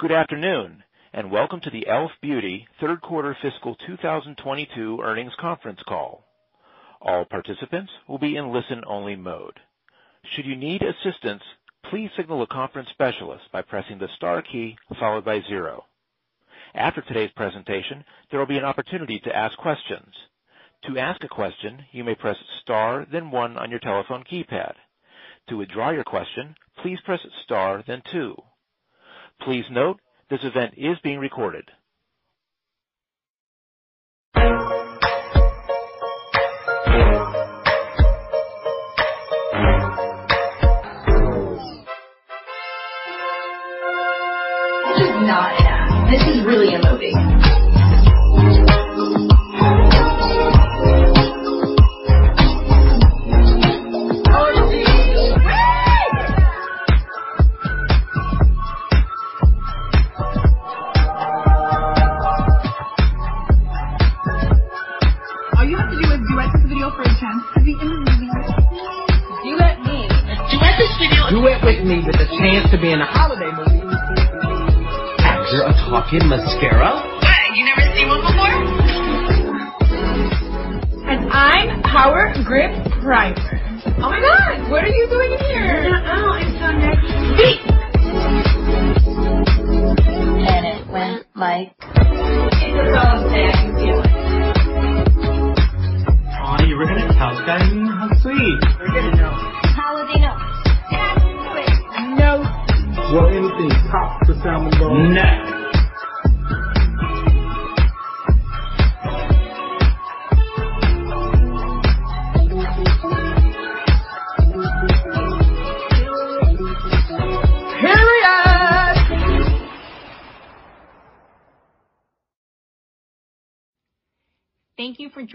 Good afternoon, and welcome to the e.l.f. Beauty third quarter fiscal 2022 earnings conference call. All participants will be in listen-only mode. Should you need assistance, please signal a conference specialist by pressing the star key followed by zero. After today's presentation, there will be an opportunity to ask questions. To ask a question, you may press star then one on your telephone keypad. To withdraw your question, please press star then two. Please note, this event is being recorded.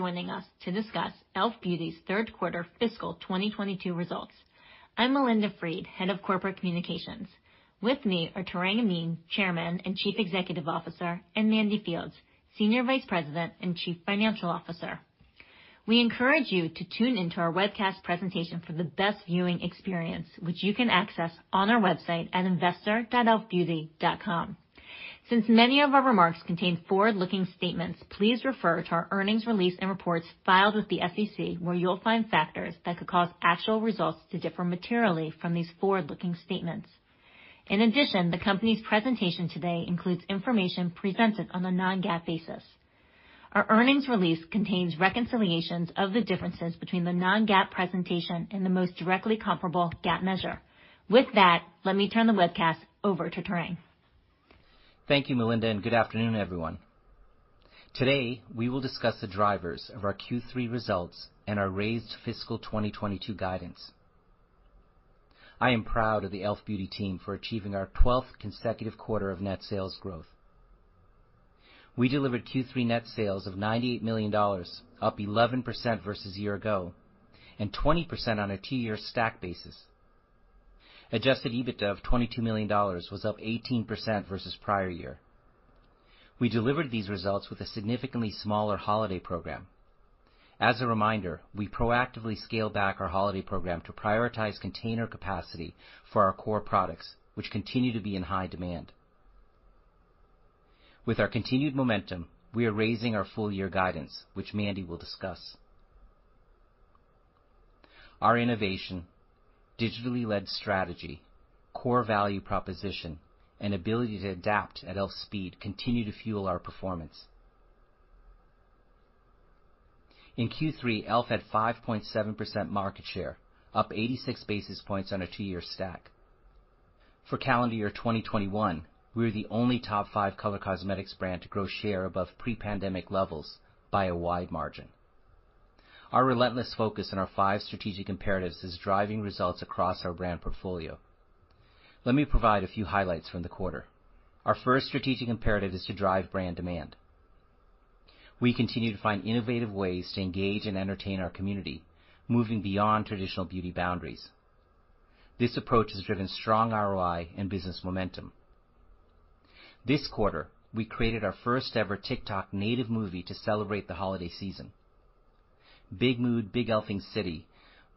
Joining us to discuss e.l.f. Beauty's third quarter fiscal 2022 results. I'm Melinda Fried, Head of Corporate Communications. With me are Tarang Amin, Chairman and Chief Executive Officer, and Mandy Fields, Senior Vice President and Chief Financial Officer. We encourage you to tune into our webcast presentation for the best viewing experience, which you can access on our website at investor.elfbeauty.com. Since many of our remarks contain forward-looking statements, please refer to our earnings release and reports filed with the SEC, where you'll find factors that could cause actual results to differ materially from these forward-looking statements. In addition, the company's presentation today includes information presented on a non-GAAP basis. Our earnings release contains reconciliations of the differences between the non-GAAP presentation and the most directly comparable GAAP measure. With that, let me turn the webcast over to Tarang. Thank you, Melinda, and good afternoon, everyone. Today, we will discuss the drivers of our Q3 results and our raised fiscal 2022 guidance. I am proud of the e.l.f. Beauty team for achieving our 12th consecutive quarter of net sales growth. We delivered Q3 net sales of $98 million, up 11% versus year ago, and 20% on a two-year stack basis. Adjusted EBITDA of $22 million was up 18% versus prior year. We delivered these results with a significantly smaller holiday program. As a reminder, we proactively scaled back our holiday program to prioritize container capacity for our core products, which continue to be in high demand. With our continued momentum, we are raising our full year guidance, which Mandy will discuss. Our innovation, digitally led strategy, core value proposition, and ability to adapt at e.l.f. speed continue to fuel our performance. In Q3, e.l.f. had 5.7% market share, up 86 basis points on a two-year stack. For calendar year 2021, we were the only top five color cosmetics brand to grow share above pre-pandemic levels by a wide margin. Our relentless focus on our five strategic imperatives is driving results across our brand portfolio. Let me provide a few highlights from the quarter. Our first strategic imperative is to drive brand demand. We continue to find innovative ways to engage and entertain our community, moving beyond traditional beauty boundaries. This approach has driven strong ROI and business momentum. This quarter, we created our first ever TikTok native movie to celebrate the holiday season. Big Mood, Big Elfing City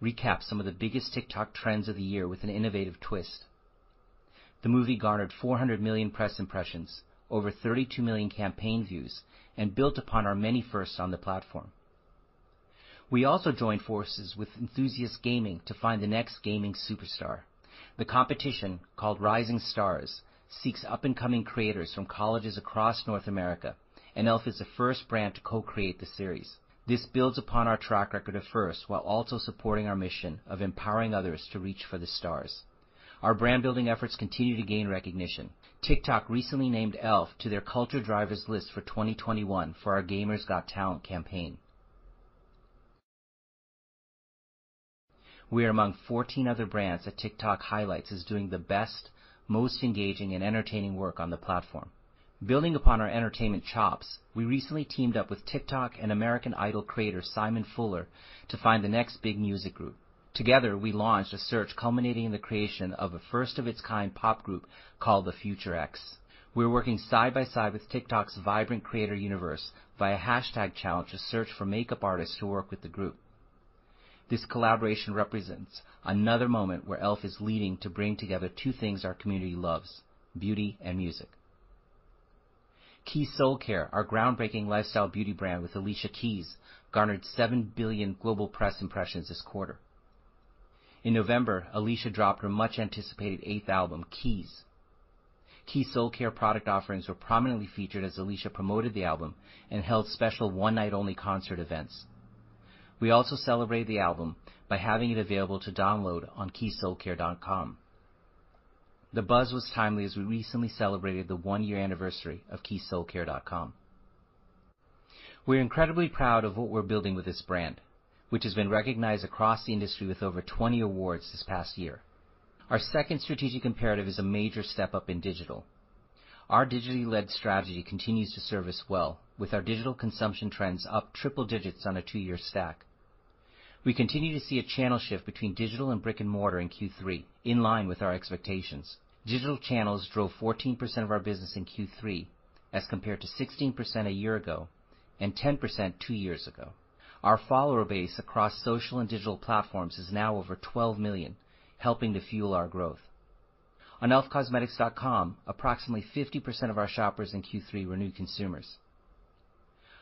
recaps some of the biggest TikTok trends of the year with an innovative twist. The movie garnered 400 million press impressions, over 32 million campaign views, and built upon our many firsts on the platform. We also joined forces with Enthusiast Gaming to find the next gaming superstar. The competition, called Rising Stars, seeks up-and-coming creators from colleges across North America, and e.l.f. is the first brand to co-create the series. This builds upon our track record of firsts while also supporting our mission of empowering others to reach for the stars. Our brand-building efforts continue to gain recognition. TikTok recently named e.l.f. to their Culture Drivers list for 2021 for our Gamers Got Talent campaign. We are among 14 other brands that TikTok highlights as doing the best, most engaging, and entertaining work on the platform. Building upon our entertainment chops, we recently teamed up with TikTok and American Idol creator Simon Fuller to find the next big music group. Together, we launched a search culminating in the creation of a first-of-its-kind pop group called The Future X. We're working side by side with TikTok's vibrant creator universe via hashtag challenge to search for makeup artists to work with the group. This collaboration represents another moment where e.l.f. is leading to bring together two things our community loves, beauty and music. Keys Soulcare, our groundbreaking lifestyle beauty brand with Alicia Keys, garnered 7 billion global press impressions this quarter. In November, Alicia dropped her much-anticipated eighth album, Keys. Keys Soulcare product offerings were prominently featured as Alicia promoted the album and held special one-night-only concert events. We also celebrated the album by having it available to download on keyssoulcare.com. The buzz was timely as we recently celebrated the one-year anniversary of keyssoulcare.com. We're incredibly proud of what we're building with this brand, which has been recognized across the industry with over 20 awards this past year. Our second strategic imperative is a major step up in digital. Our digitally-led strategy continues to serve us well, with our digital consumption trends up triple digits on a two-year stack. We continue to see a channel shift between digital and brick-and-mortar in Q3, in line with our expectations. Digital channels drove 14% of our business in Q3 as compared to 16% a year ago and 10% two years ago. Our follower base across social and digital platforms is now over 12 million, helping to fuel our growth. On elfcosmetics.com, approximately 50% of our shoppers in Q3 were new consumers.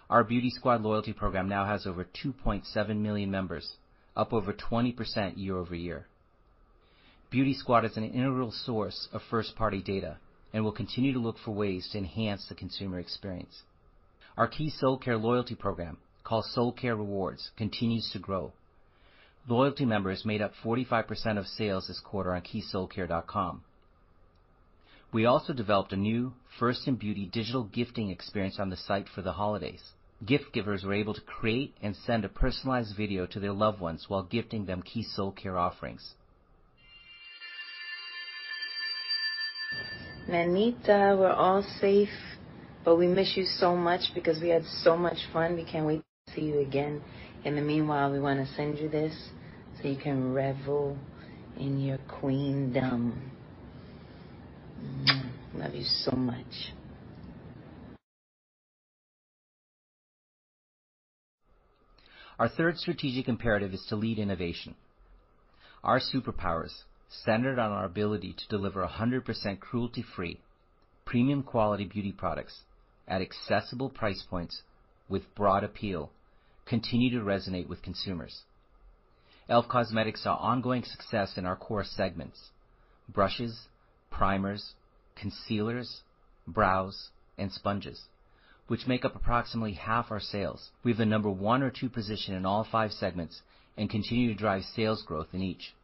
Our Beauty Squad loyalty program now has over 2.7 million members, up over 20% year-over-year. Beauty Squad is an integral source of first-party data and will continue to look for ways to enhance the consumer experience. Our Keys Soulcare loyalty program, called Soul Care Rewards, continues to grow. Loyalty members made up 45% of sales this quarter on keysoulcare.com. We also developed a new first-in-beauty digital gifting experience on the site for the holidays. Gift givers were able to create and send a personalized video to their loved ones while gifting them key soul care offerings. Manita, we're all safe, but we miss you so much because we had so much fun. We can't wait to see you again. In the meanwhile, we want to send you this so you can revel in your queendom. Mm, love you so much. Our third strategic imperative is to lead innovation. Our superpowers, centered on our ability to deliver 100% cruelty-free, premium quality beauty products at accessible price points with broad appeal, continue to resonate with consumers. e.l.f. Cosmetics saw ongoing success in our core segments: brushes, primers, concealers, brows, and sponges, which make up approximately half our sales. We have the number one or two position in all five segments and continue to drive sales growth in each.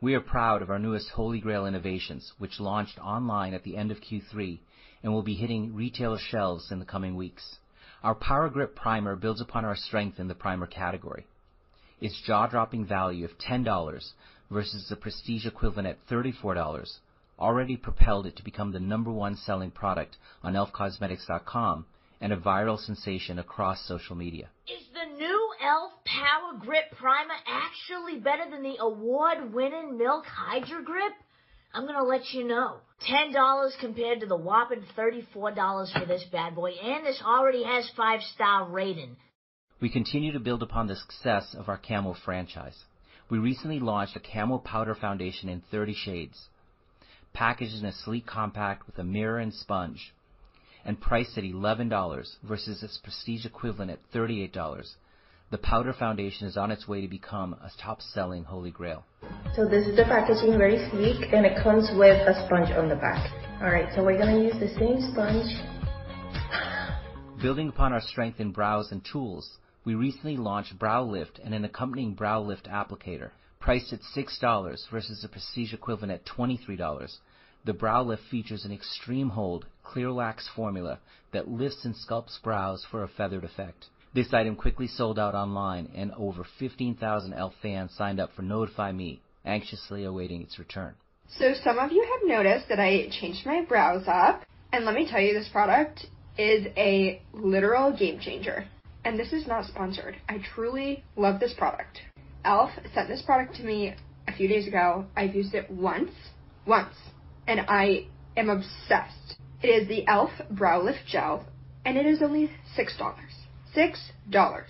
We are proud of our newest Holy Grail innovations, which launched online at the end of Q3 and will be hitting retailer shelves in the coming weeks. Our Power Grip Primer builds upon our strength in the primer category. Its jaw-dropping value of $10 versus the prestige equivalent at $34 already propelled it to become the number one selling product on elfcosmetics.com and a viral sensation across social media. Is the new e.l.f. Power Grip Primer actually better than the award-winning Milk Hydro Grip? I'm to let you know. $10 compared to the whopping $34 for this bad boy, and this already has five-star rating. We continue to build upon the success of our Camo franchise. We recently launched a Camo Powder Foundation in 30 shades. packaged in a sleek compact with a mirror and sponge, and priced at $11 versus its prestige equivalent at $38. The powder foundation is on its way to become a top-selling holy grail. So this is the packaging, very sleek, and it comes with a sponge on the back. All right, so we're gonna use the same sponge. Building upon our strength in brows and tools, we recently launched Brow Lift and an accompanying Brow Lift applicator. Priced at $6 versus the prestige equivalent at $23, the Brow Lift features an extreme hold, clear wax formula that lifts and sculpts brows for a feathered effect. This item quickly sold out online, and over 15,000 e.l.f. fans signed up for Notify Me, anxiously awaiting its return. So some of you have noticed that I changed my brows up, and let me tell you, this product is a literal game changer. And this is not sponsored. I truly love this product. e.l.f. sent this product to me a few days ago. I've used it once, once, and I am obsessed. It is the e.l.f. Brow Lift Gel, and it is only $6. $6.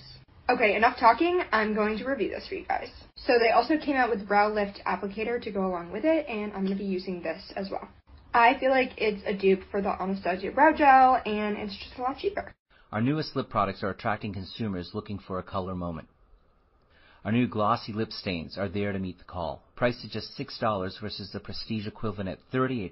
Okay, enough talking. I'm going to review this for you guys. So they also came out with Brow Lift applicator to go along with it, and I'm going to be using this as well. I feel like it's a dupe for the Anastasia Brow Gel, and it's just a lot cheaper. Our newest lip products are attracting consumers looking for a color moment. Our new glossy lip stains are there to meet the call. Priced at just $6 versus the prestige equivalent at $38,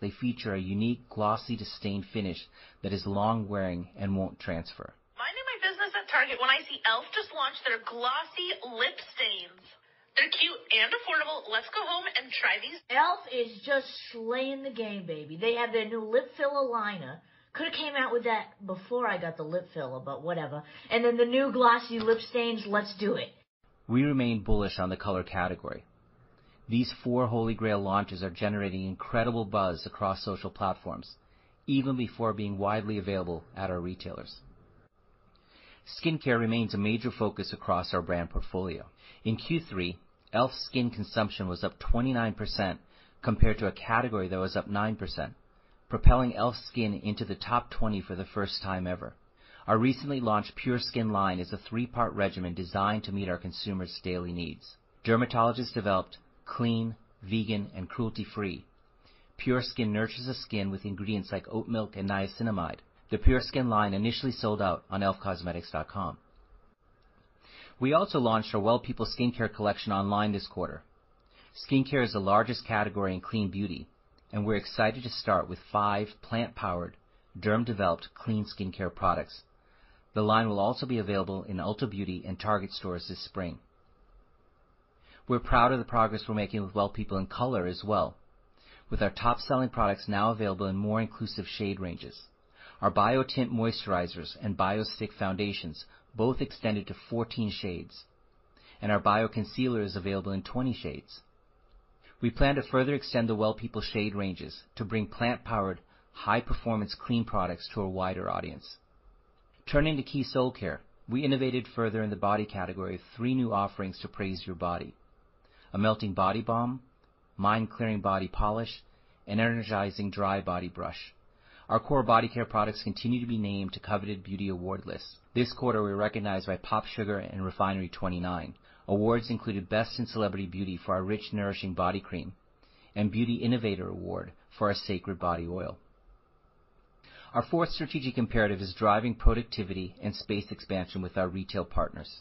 they feature a unique glossy to stain finish that is long wearing and won't transfer. Minding my business at Target when I see e.l.f. just launched their glossy lip stains. They're cute and affordable. Let's go home and try these. e.l.f. is just slaying the game, baby. They have their new lip filler liner. Could have came out with that before I got the lip filler, but whatever. And then the new glossy lip stains. Let's do it. We remain bullish on the color category. These four Holy Grail launches are generating incredible buzz across social platforms, even before being widely available at our retailers. Skincare remains a major focus across our brand portfolio. In Q3, e.l.f. SKIN consumption was up 29% compared to a category that was up 9%, propelling e.l.f. SKIN into the top 20 for the first time ever. Our recently launched Pure Skin line is a three-part regimen designed to meet our consumers' daily needs. Dermatologist-developed, clean, vegan, and cruelty-free. Pure Skin nurtures the skin with ingredients like oat milk and niacinamide. The Pure Skin line initially sold out on elfcosmetics.com. We also launched our Well People skincare collection online this quarter. Skincare is the largest category in clean beauty, and we're excited to start with five plant-powered, derm-developed clean skincare products. The line will also be available in Ulta Beauty and Target stores this spring. We're proud of the progress we're making with Well People in color as well, with our top-selling products now available in more inclusive shade ranges. Our BioTint moisturizers and BioStick foundations both extended to 14 shades, and our BioConcealer is available in 20 shades. We plan to further extend the Well People shade ranges to bring plant-powered, high-performance clean products to a wider audience. Turning to Keys Soulcare, we innovated further in the body category with three new offerings to praise your body: a melting body balm, mind-clearing body polish, and energizing dry body brush. Our core body care products continue to be named to coveted beauty award lists. This quarter, we were recognized by POPSUGAR and Refinery29. Awards included Best in Celebrity Beauty for our rich, nourishing body cream and Beauty Innovator Award for our Sacred Body Oil. Our fourth strategic imperative is driving productivity and space expansion with our retail partners.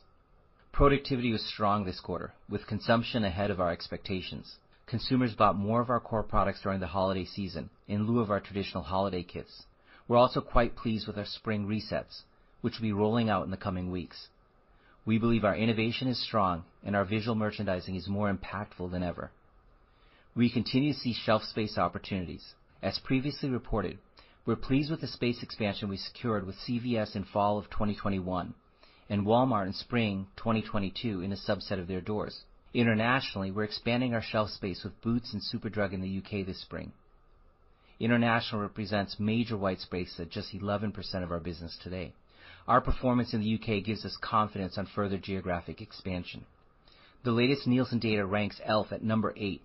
Productivity was strong this quarter, with consumption ahead of our expectations. Consumers bought more of our core products during the holiday season in lieu of our traditional holiday kits. We're also quite pleased with our spring resets, which will be rolling out in the coming weeks. We believe our innovation is strong and our visual merchandising is more impactful than ever. We continue to see shelf space opportunities. As previously reported, we're pleased with the space expansion we secured with CVS in fall of 2021 and Walmart in spring 2022 in a subset of their doors. Internationally, we're expanding our shelf space with Boots and Superdrug in the U.K. this spring. International represents major white space at just 11% of our business today. Our performance in the U.K. gives us confidence on further geographic expansion. The latest Nielsen data ranks e.l.f. at number eight,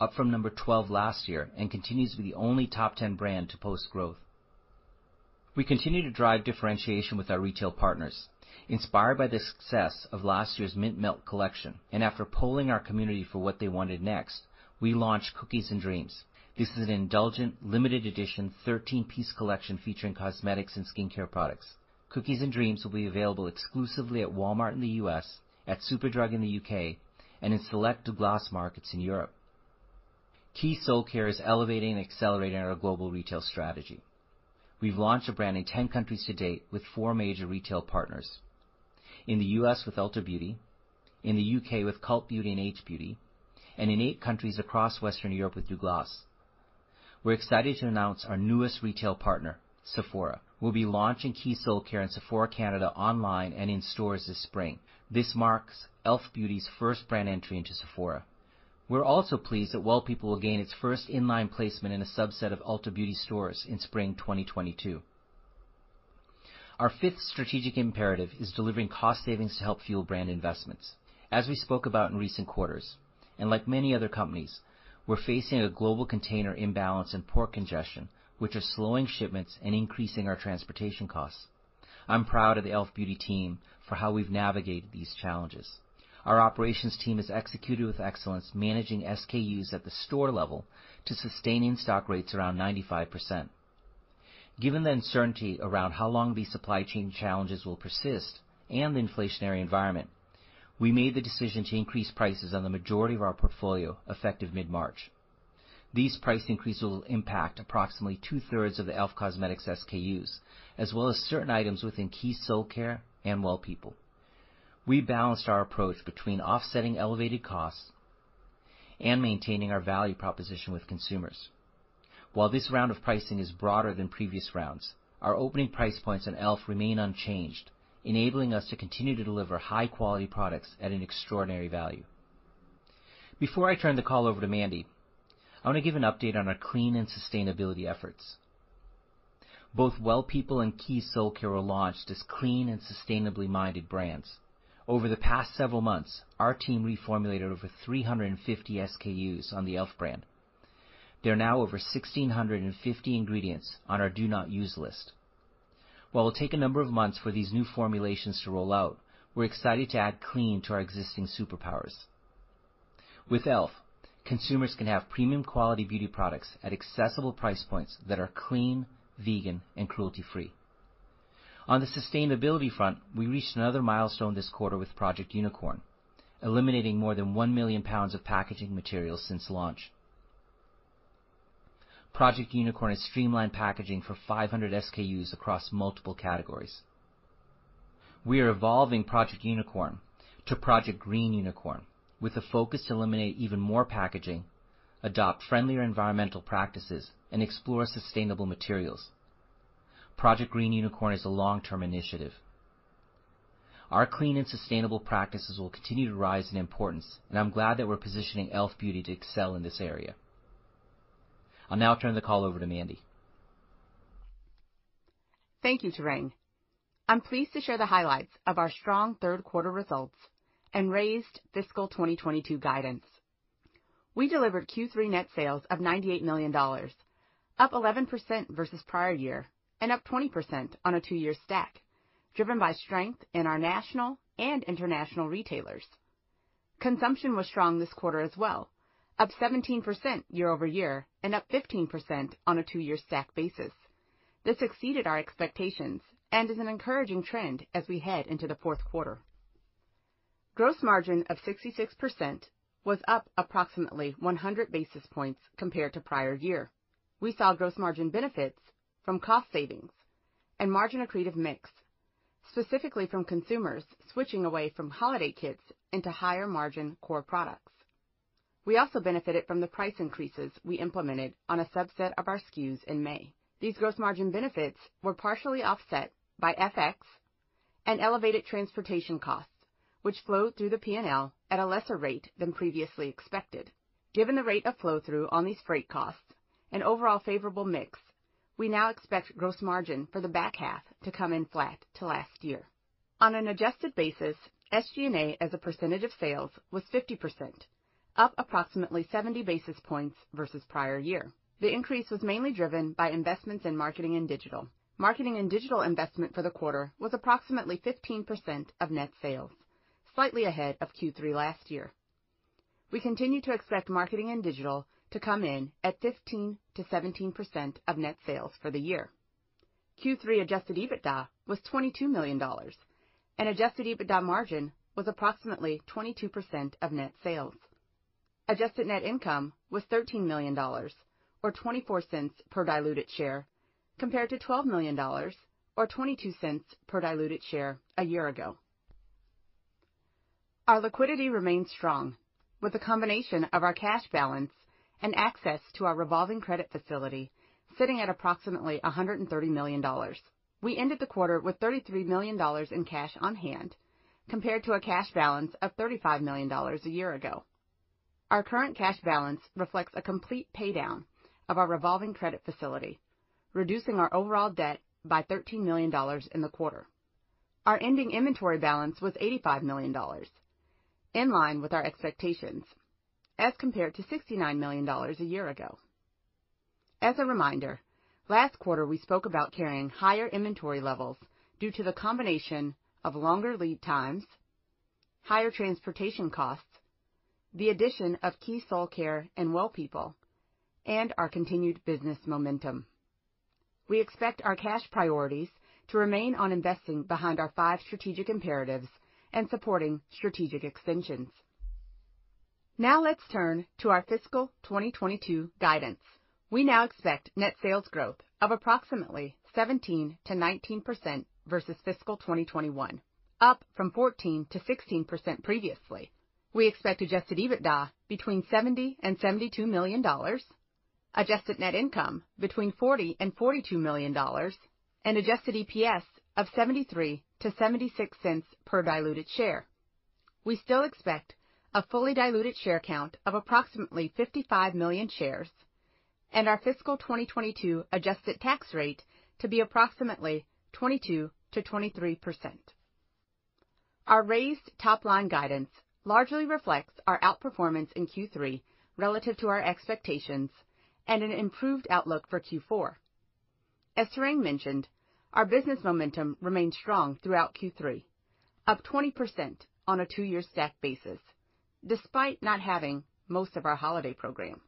up from number 12 last year, and continues to be the only top 10 brand to post growth. We continue to drive differentiation with our retail partners. Inspired by the success of last year's Mint Melt collection, and after polling our community for what they wanted next, we launched Cookies and Dreams. This is an indulgent, limited edition, 13-piece collection featuring cosmetics and skincare products. Cookies and Dreams will be available exclusively at Walmart in the U.S., at Superdrug in the U.K., and in select Douglas markets in Europe. Keys Soulcare is elevating and accelerating our global retail strategy. We've launched the brand in 10 countries to date with four major retail partners. In the U.S. with Ulta Beauty, in the U.K. with Cult Beauty and H Beauty, and in eight countries across Western Europe with Douglas. We're excited to announce our newest retail partner, Sephora. We'll be launching Keys Soulcare in Sephora Canada online and in stores this spring. This marks e.l.f. Beauty's first brand entry into Sephora. We're also pleased that Well People will gain its first in-line placement in a subset of Ulta Beauty stores in spring 2022. Our fifth strategic imperative is delivering cost savings to help fuel brand investments. As we spoke about in recent quarters, and like many other companies, we're facing a global container imbalance and port congestion, which are slowing shipments and increasing our transportation costs. I'm proud of the e.l.f. Beauty team for how we've navigated these challenges. Our operations team has executed with excellence, managing SKUs at the store level to sustain in-stock rates around 95%. Given the uncertainty around how long these supply chain challenges will persist and the inflationary environment, we made the decision to increase prices on the majority of our portfolio effective mid-March. These price increases will impact approximately two-thirds of the e.l.f. Cosmetics SKUs, as well as certain items within Keys Soulcare and Well People. We balanced our approach between offsetting elevated costs and maintaining our value proposition with consumers. While this round of pricing is broader than previous rounds, our opening price points on e.l.f. remain unchanged, enabling us to continue to deliver high-quality products at an extraordinary value. Before I turn the call over to Mandy, I want to give an update on our clean and sustainability efforts. Both Well People and Keys Soulcare were launched as clean and sustainably minded brands. Over the past several months, our team reformulated over 350 SKUs on the e.l.f. brand. There are now over 1,650 ingredients on our do not use list. While it'll take a number of months for these new formulations to roll out, we're excited to add clean to our existing superpowers. With e.l.f., consumers can have premium quality beauty products at accessible price points that are clean, vegan, and cruelty-free. On the sustainability front, we reached another milestone this quarter with Project Unicorn, eliminating more than 1 million pounds of packaging materials since launch. Project Unicorn has streamlined packaging for 500 SKUs across multiple categories. We are evolving Project Unicorn to Project Green Unicorn with a focus to eliminate even more packaging, adopt friendlier environmental practices, and explore sustainable materials. Project Green Unicorn is a long-term initiative. Our clean and sustainable practices will continue to rise in importance, and I'm glad that we're positioning e.l.f. Beauty to excel in this area. I'll now turn the call over to Mandy. Thank you, Tarang. I'm pleased to share the highlights of our strong third quarter results and raised fiscal 2022 guidance. We delivered Q3 net sales of $98 million, up 11% versus prior year and up 20% on a two-year stack, driven by strength in our national and international retailers. Consumption was strong this quarter as well, up 17% year-over-year and up 15% on a two-year stack basis. This exceeded our expectations and is an encouraging trend as we head into the fourth quarter. Gross margin of 66% was up approximately 100 basis points compared to prior year. We saw gross margin benefits from cost savings and margin accretive mix, specifically from consumers switching away from holiday kits into higher margin core products. We also benefited from the price increases we implemented on a subset of our SKUs in May. These gross margin benefits were partially offset by FX and elevated transportation costs, which flowed through the P&L at a lesser rate than previously expected. Given the rate of flow-through on these freight costs and overall favorable mix, we now expect gross margin for the back half to come in flat to last year. On an adjusted basis, SG&A as a percentage of sales was 50%, up approximately 70 basis points versus prior year. The increase was mainly driven by investments in marketing and digital. Marketing and digital investment for the quarter was approximately 15% of net sales, slightly ahead of Q3 last year. We continue to expect marketing and digital to come in at 15%-17% of net sales for the year. Q3 adjusted EBITDA was $22 million, and adjusted EBITDA margin was approximately 22% of net sales. Adjusted net income was $13 million, or $0.24 per diluted share, compared to $12 million, or $0.22 per diluted share a year ago. Our liquidity remains strong with a combination of our cash balance and access to our revolving credit facility sitting at approximately $130 million. We ended the quarter with $33 million in cash on hand, compared to a cash balance of $35 million a year ago. Our current cash balance reflects a complete paydown of our revolving credit facility, reducing our overall debt by $13 million in the quarter. Our ending inventory balance was $85 million, in line with our expectations, as compared to $69 million a year ago. As a reminder, last quarter we spoke about carrying higher inventory levels due to the combination of longer lead times, higher transportation costs, the addition of Keys Soulcare and Well People, and our continued business momentum. We expect our cash priorities to remain on investing behind our five strategic imperatives and supporting strategic extensions. Now let's turn to our fiscal 2022 guidance. We now expect net sales growth of approximately 17%-19% versus fiscal 2021, up from 14%-16% previously. We expect adjusted EBITDA between $70 million and $72 million, adjusted net income between $40 million and $42 million, and adjusted EPS of $0.73-$0.76 per diluted share. We still expect a fully diluted share count of approximately 55 million shares and our fiscal 2022 adjusted tax rate to be approximately 22%-23%. Our raised top-line guidance largely reflects our outperformance in Q3 relative to our expectations and an improved outlook for Q4. As Tarang mentioned, our business momentum remained strong throughout Q3, up 20% on a two-year stack basis, despite not having most of our holiday program.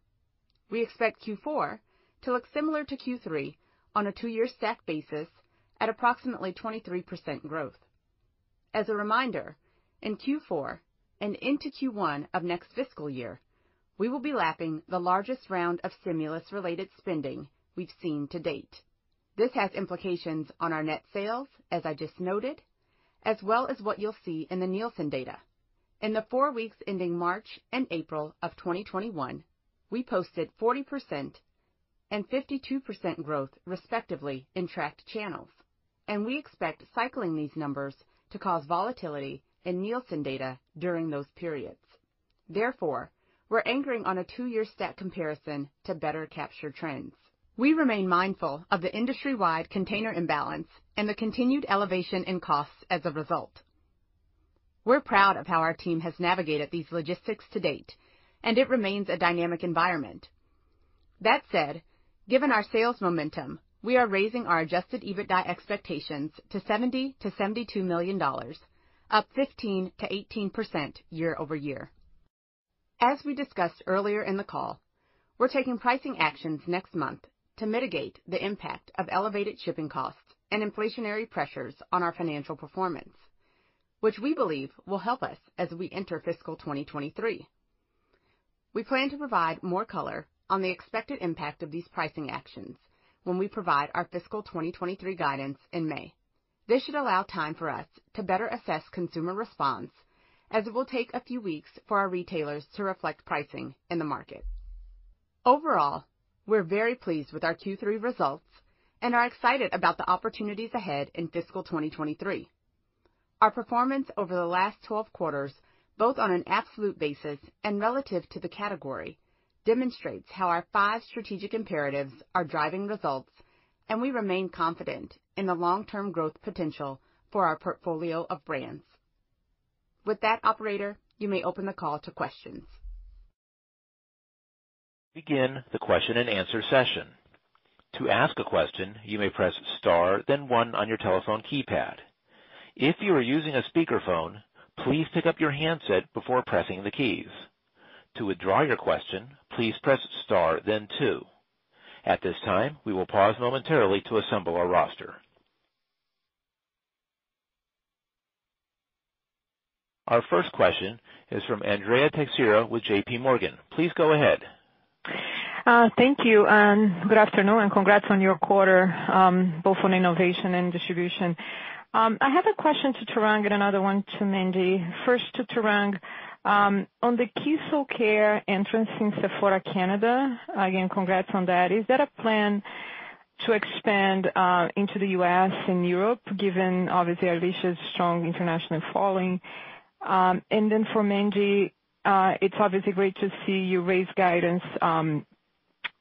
We expect Q4 to look similar to Q3 on a two-year stack basis at approximately 23% growth. As a reminder, in Q4 and into Q1 of next fiscal year, we will be lapping the largest round of stimulus-related spending we've seen to date. This has implications on our net sales, as I just noted, as well as what you'll see in the Nielsen data. In the four weeks ending March and April of 2021, we posted 40% and 52% growth, respectively, in tracked channels, and we expect cycling these numbers to cause volatility in Nielsen data during those periods. Therefore, we're anchoring on a two-year stack comparison to better capture trends. We remain mindful of the industry-wide container imbalance and the continued elevation in costs as a result. We're proud of how our team has navigated these logistics to date, and it remains a dynamic environment. That said, given our sales momentum, we are raising our adjusted EBITDA expectations to $70 million-$72 million, up 15%-18% year-over-year. As we discussed earlier in the call, we're taking pricing actions next month to mitigate the impact of elevated shipping costs and inflationary pressures on our financial performance, which we believe will help us as we enter fiscal 2023. We plan to provide more color on the expected impact of these pricing actions when we provide our fiscal 2023 guidance in May. This should allow time for us to better assess consumer response, as it will take a few weeks for our retailers to reflect pricing in the market. Overall, we're very pleased with our Q3 results and are excited about the opportunities ahead in fiscal 2023. Our performance over the last 12 quarters, both on an absolute basis and relative to the category, demonstrates how our five strategic imperatives are driving results, and we remain confident in the long-term growth potential for our portfolio of brands. With that, operator, you may open the call to questions. Begin the question-and-answer session. To ask a question, you may press star then one on your telephone keypad. If you are using a speakerphone, please pick up your handset before pressing the keys. To withdraw your question, please press star then two. At this time, we will pause momentarily to assemble our roster. Our first question is from Andrea Teixeira with JPMorgan. Please go ahead. Uh, thank you, and good afternoon, and congrats on your quarter, um, both on innovation and distribution. I have a question to Tarang and another one to Mandy. First to Tarang. Um on the Keys Soulcare entrance in Sephora Canada, again, congrats on that. Is that a plan to expand uh into the U.S. and Europe, given obviously Alicia's strong international following? Um and then for Mandy, uh, it's obviously great to see you raise guidance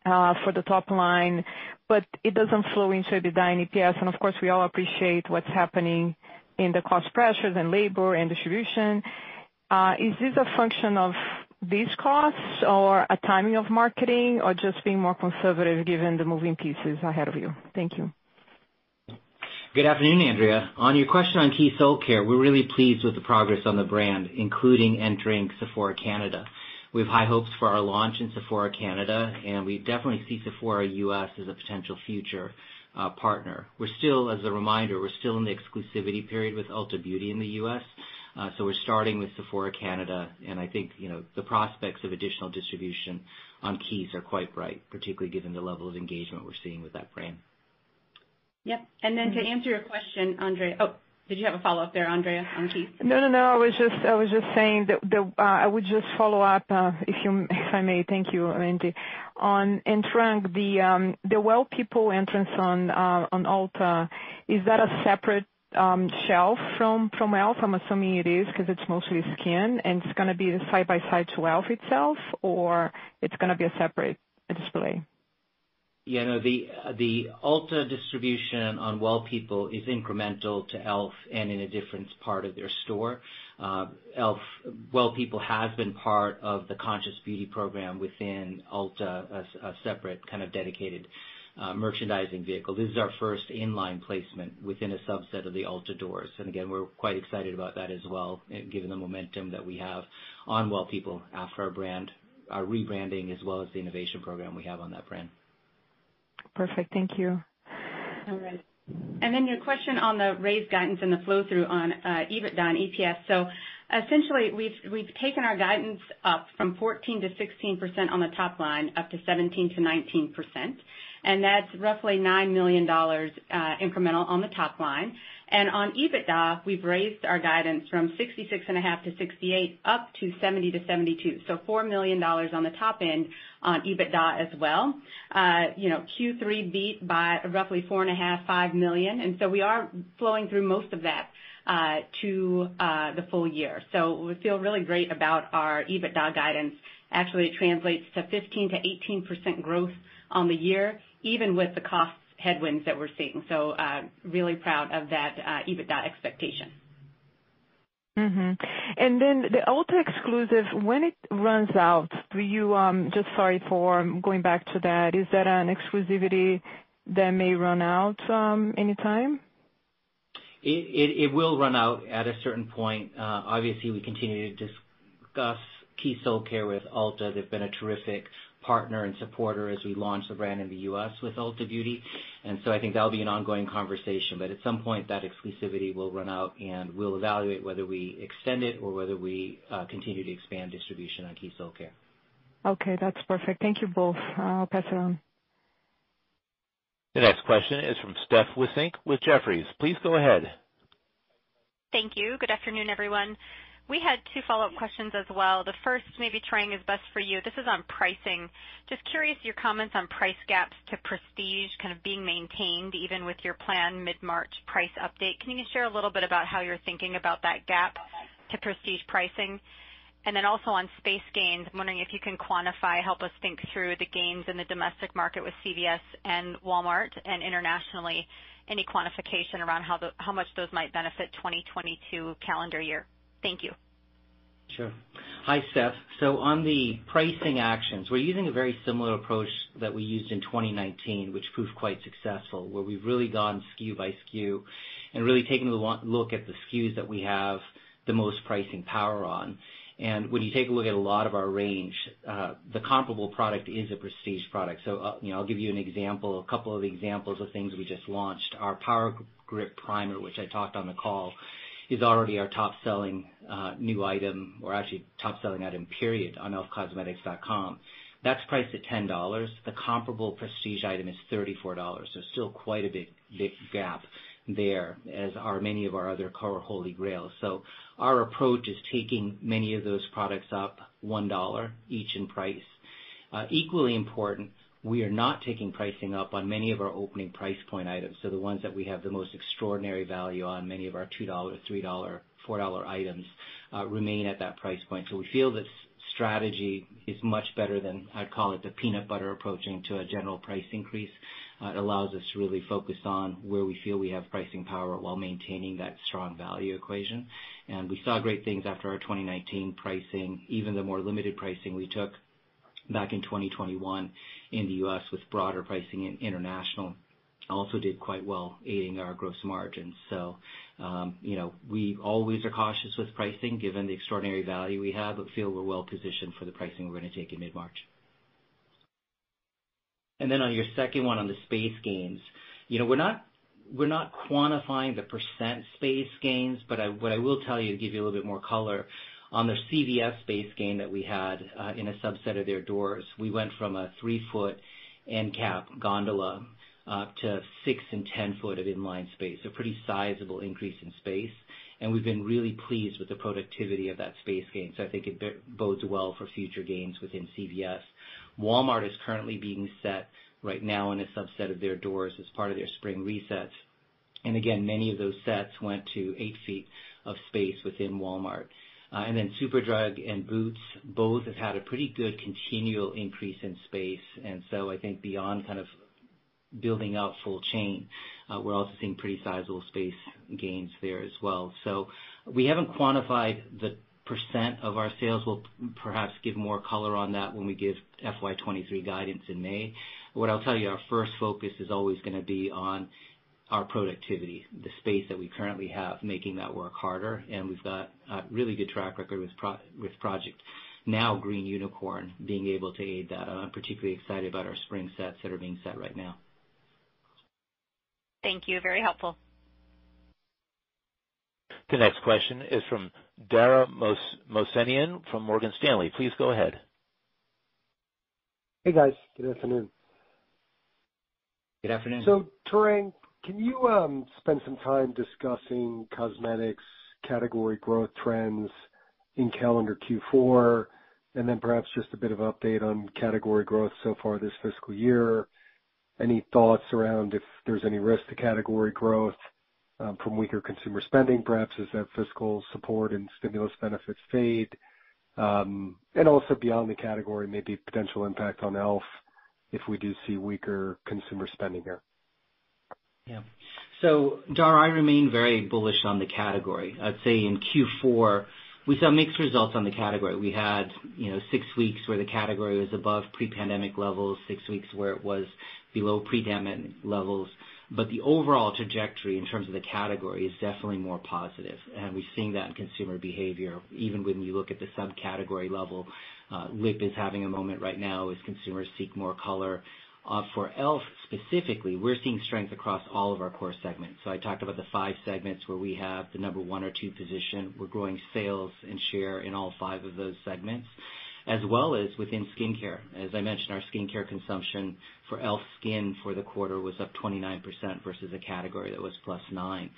Uh, for the top line, but it doesn't flow into EBITDA and EPS. And of course, we all appreciate what's happening in the cost pressures and labor and distribution. Uh, is this a function of these costs or a timing of marketing or just being more conservative given the moving pieces ahead of you? Thank you. Good afternoon, Andrea. On your question on Keys Soulcare, we're really pleased with the progress on the brand, including entering Sephora Canada. We have high hopes for our launch in Sephora Canada, and we definitely see Sephora U.S. as a potential future uh, partner. We're still as a reminder, we're still in the exclusivity period with Ulta Beauty in the U.S. Uh, so we're starting with Sephora Canada, and I think you know the prospects of additional distribution on Keys are quite bright, particularly given the level of engagement we're seeing with that brand. Yep. And then to mm-hmm. answer your question, Andrea. Oh, did you have a follow-up there, Andrea, on Keys? No, no. No I was just I was just saying that uh, I would just follow up, uh, if you if I may. Thank you, Mandy. Tarang, the um, the Well People entrance uh, on Ulta, is that a separate um, shelf from e.l.f.? I'm assuming it is because it's mostly skin, and it's going to be side by side to e.l.f. itself, or it's going to be a separate display? The the Ulta distribution on Well People is incremental to e.l.f. and in a different part of their store. Uh, elf Well People has been part of the Conscious Beauty program within Ulta, a separate kind of dedicated uh, merchandising vehicle. This is our first in-line placement within a subset of the Ulta doors. And again, we're quite excited about that as well, eh, given the momentum that we have on Well People after our brand, our rebranding as well as the innovation program we have on that brand. Perfect. Thank you. All right. And then your question on the raised guidance and the flow-through on uh, EBITDA and EPS. So essentially, we've we've taken our guidance up from 14%-16% on the top line up to 17%-19%, and that's roughly $9 million uh, incremental on the top line. And on EBITDA, we've raised our guidance from $66.5 million-$68 million up to $70 million-$72 million. $4 million on the top end on EBITDA as well. Uh, you know, Q3 beat by roughly $4.5 million-$5 million, we are flowing through most of that to the full year. So we feel really great about our EBITDA guidance. Actually, it translates to 15%-18% growth on the year, even with the cost headwinds that we're seeing. So uh really proud of that EBITDA expectation. And then the Ulta exclusive, when it runs out, Um, just sorry for um, going back to that, is that an exclusivity that may run out um, anytime? It will run out at a certain point. Uh, obviously, we continue to discuss Keys Soulcare with Ulta. They've been a terrific partner and supporter as we launch the brand in the U.S. with Ulta Beauty. And so I think that'll be an ongoing conversation. But at some point, that exclusivity will run out, and we'll evaluate whether we extend it or whether we uh, continue to expand distribution on Keys Soulcare. Okay, that's perfect. Thank you both. I'll pass it on. The next question is from Steph Wissink with Jefferies. Please go ahead. Thank you. Good afternoon, everyone. We had two follow-up questions as well. The first, maybe Tarang is best for you. This is on pricing. Just curious your comments on price gaps to prestige kind of being maintained even with your planned mid-March price update. Can you share a little bit about how you're thinking about that gap to prestige pricing? And then also on space gains, I'm wondering if you can quantify, help us think through the gains in the domestic market with CVS and Walmart and internationally, any quantification around how the how much those might benefit 2022 calendar year. Thank you. Sure. Hi, Steph. On the pricing actions, we're using a very similar approach that we used in 2019, which proved quite successful, where we've really gone SKU by SKU and really taken a look at the SKUs that we have the most pricing power on. And when you take a look at a lot of our range, uh the comparable product is a prestige product. So I'll you know, I'll give you an example, a couple of examples of things we just launched. Our Power Grip Primer, which I talked on the call, is already our top-selling uh new item, or actually top-selling item, period, on elfcosmetics.com. That's priced at $10. The comparable prestige item is $34. So still quite a big big gap there, as are many of our other core holy grails. So our approach is taking many of those products up $1 each in price. Uh, equally important, we are not taking pricing up on many of our opening price point items. So the ones that we have the most extraordinary value on, many of our $2, $3, $4 items uh, remain at that price point. So we feel this strategy is much better than, I'd call it, the peanut butter approaching to a general price increase. It allows us to really focus on where we feel we have pricing power while maintaining that strong value equation. And we saw great things after our 2019 pricing. Even the more limited pricing we took back in 2021 in the U.S. with broader pricing in international also did quite well, aiding our gross margins. So um, you know, we always are cautious with pricing given the extraordinary value we have, but feel we're well positioned for the pricing we're to take in mid-March. And then on your second one on the space gains, you know, we're not we're not quantifying the percent space gains, but what I will tell you to give you a little bit more color, on the CVS space gain that we had uh, in a subset of their doors, we went from a 3-foot end cap gondola uh, to 6 and 10 foot of in-line space. A pretty sizable increase in space, and we've been really pleased with the productivity of that space gain. So I think it bodes well for future gains within CVS. Walmart is currently being set right now in a subset of their doors as part of their spring resets. And again, many of those sets went to 8 feet of space within Walmart. Uh and then Superdrug and Boots both have had a pretty good continual increase in space. And so I think beyond kind of building out full chain, we're also seeing pretty sizable space gains there as well. So we haven't quantified the % of our sales. We'll perhaps give more color on that when we give FY 2023 guidance in May. What I'll tell you, our first focus is always going to be on our productivity, the space that we currently have, making that work harder. And we've got a really good track record with Project Now Green Unicorn being able to aid that. I'm particularly excited about our spring sets that are being set right now. Thank you. Very helpful. The next question is from Dara Mohsenian from Morgan Stanley. Please go ahead. Hey, guys. Good afternoon. Good afternoon. So, Tarang, can you um, spend some time discussing cosmetics category growth trends in calendar Q4, and then perhaps just a bit of update on category growth so far this fiscal year? Any thoughts around if there's any risk to category growth from weaker consumer spending, perhaps as that fiscal support and stimulus benefits fade? Um and also beyond the category, maybe potential impact on e.l.f. if we do see weaker consumer spending here. Yeah. So Dara, I remain very bullish on the category. I'd say in Q4, we saw mixed results on the category. We had six weeks where the category was above pre-pandemic levels, six weeks where it was below pre-pandemic levels. But the overall trajectory in terms of the category is definitely more positive, and we've seen that in consumer behavior. Even when you look at the subcategory level, uh, lip is having a moment right now as consumers seek more color. Uh, for e.l.f. specifically, we're seeing strength across all of our core segments. So I talked about the five segments where we have the number one or two position. We're growing sales and share in all five of those segments, as well as within skincare. As I mentioned, our skincare consumption for e.l.f. SKIN for the quarter was up 29% versus a category that was +9.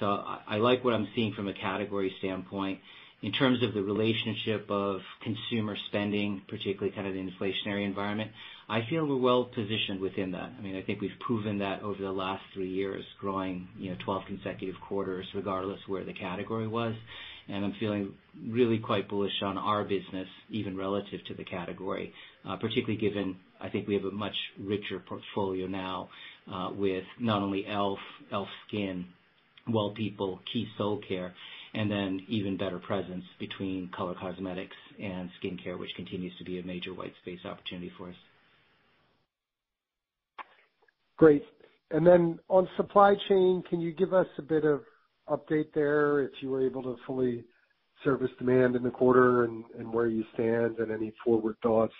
So I like what I'm seeing from a category standpoint. In terms of the relationship of consumer spending, particularly kind of the inflationary environment, I feel we're well positioned within that. I mean I think we've proven that over the last three years, growing 12 consecutive quarters, regardless where the category was. I'm feeling really quite bullish on our business, even relative to the category, uh, particularly given, I think we have a much richer portfolio now, uh, with not only e.l.f. Elf skin, Well People, Keys Soulcare, and then even better presence between color cosmetics and skincare, which continues to be a major white space opportunity for us. Great. And then on supply chain, can you give us a bit of update there if you were able to fully service demand in the quarter and where you stand and any forward thoughts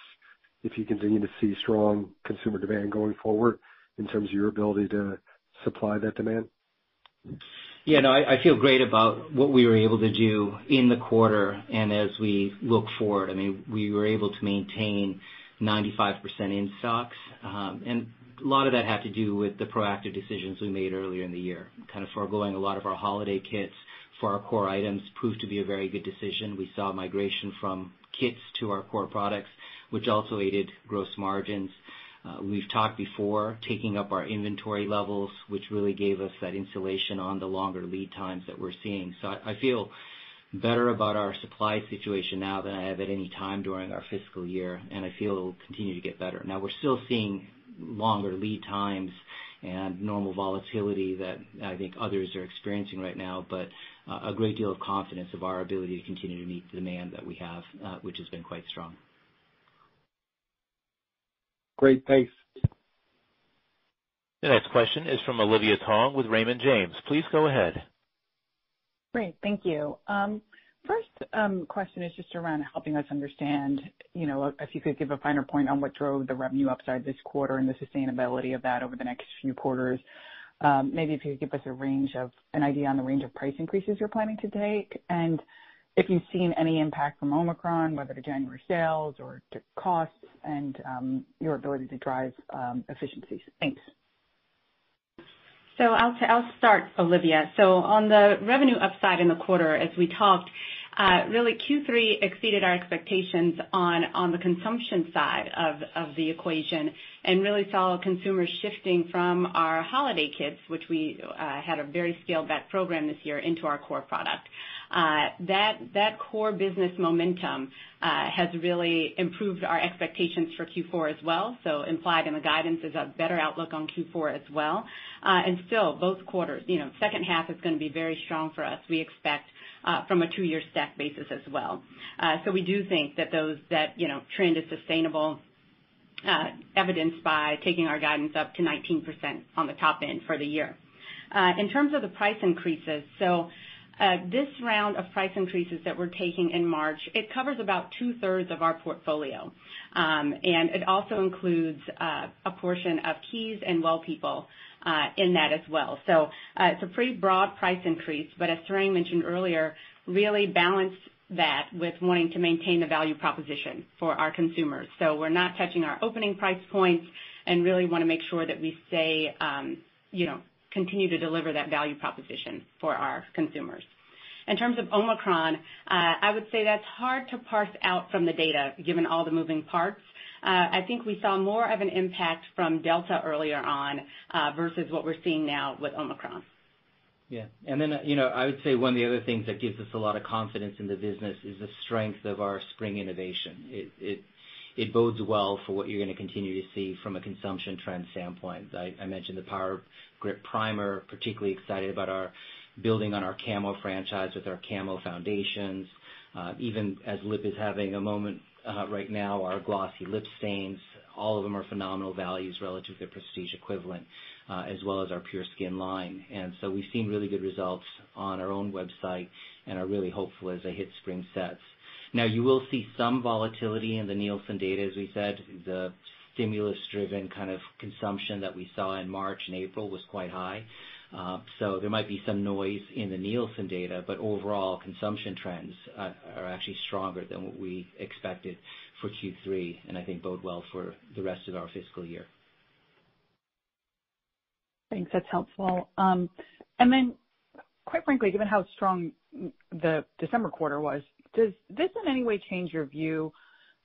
if you continue to see strong consumer demand going forward in terms of your ability to supply that demand? Yeah, no, I feel great about what we were able to do in the quarter and as we look forward. I mean we were able to maintain 95% in stocks. Um, A lot of that had to do with the proactive decisions we made earlier in the year, kind of foregoing a lot of our holiday kits for our core items proved to be a very good decision. We saw migration from kits to our core products, which also aided gross margins. Uh, we've talked before, taking up our inventory levels, which really gave us that insulation on the longer lead times that we're seeing. So I feel better about our supply situation now than I have at any time during our fiscal year, and I feel it will continue to get better. Now, we're still seeing longer lead times and normal volatility that I think others are experiencing right now, but uh, a great deal of confidence of our ability to continue to meet the demand that we have, uh, which has been quite strong. Great. Thanks. The next question is from Olivia Tong with Raymond James. Please go ahead. Great. Thank you. Um, First um, question is just around helping us understand, you know, if you could give a finer point on what drove the revenue upside this quarter and the sustainability of that over the next few quarters. Um, maybe if you could give us a range of an idea on the range of price increases you're planning to take, and if you've seen any impact from Omicron, whether to January sales or to costs and um, your ability to drive efficiencies. Thanks. I'll start, Olivia. So on the revenue upside in the quarter, as we talked, uh really Q3 exceeded our expectations on on the consumption side of of the equation and really saw consumers shifting from our holiday kits, which we had a very scaled-back program this year, into our core product. That that core business momentum uh has really improved our expectations for Q4 as well. So implied in the guidance is a better outlook on Q4 as well. Uh and still, both quarters, second half is going to be very strong for us, we expect, uh from a two-year stack basis as well. Uh so we do think that those that you know trend is sustainable, uh evidenced by taking our guidance up to 19% on the top end for the year. Uh in terms of the price increases, this round of price increases that we're taking in March, it covers about two-thirds of our portfolio. Um and it also includes uh a portion of Keys and Well People uh in that as well. So uh it's a pretty broad price increase, but as Tarang mentioned earlier, really balance that with wanting to maintain the value proposition for our consumers. So we're not touching our opening price points and really want to make sure that we continue to deliver that value proposition for our consumers. In terms of Omicron, uh, I would say that's hard to parse out from the data, given all the moving parts. Uh, I think we saw more of an impact from Delta earlier on, uh, versus what we're seeing now with Omicron. Yeah. And then you know, I would say one of the other things that gives us a lot of confidence in the business is the strength of our spring innovation. It bodes well for what you're going to continue to see from a consumption trend standpoint. I mentioned the Power Grip Primer, particularly excited about our building on our camo franchise with our camo foundations. Uh, even as lip is having a moment uh, right now, our glossy lip stains, all of them are phenomenal values relative to their prestige equivalent, uh, as well as our Pure Skin line. And so we've seen really good results on our own website and are really hopeful as they hit spring sets. Now, you will see some volatility in the Nielsen data. As we said, the stimulus-driven kind of consumption that we saw in March and April was quite high. So there might be some noise in the Nielsen data, but overall consumption trends are actually stronger than what we expected for Q3, and I think bode well for the rest of our fiscal year. Thanks. That's helpful. Um and then quite frankly, given how strong the December quarter was, does this in any way change your view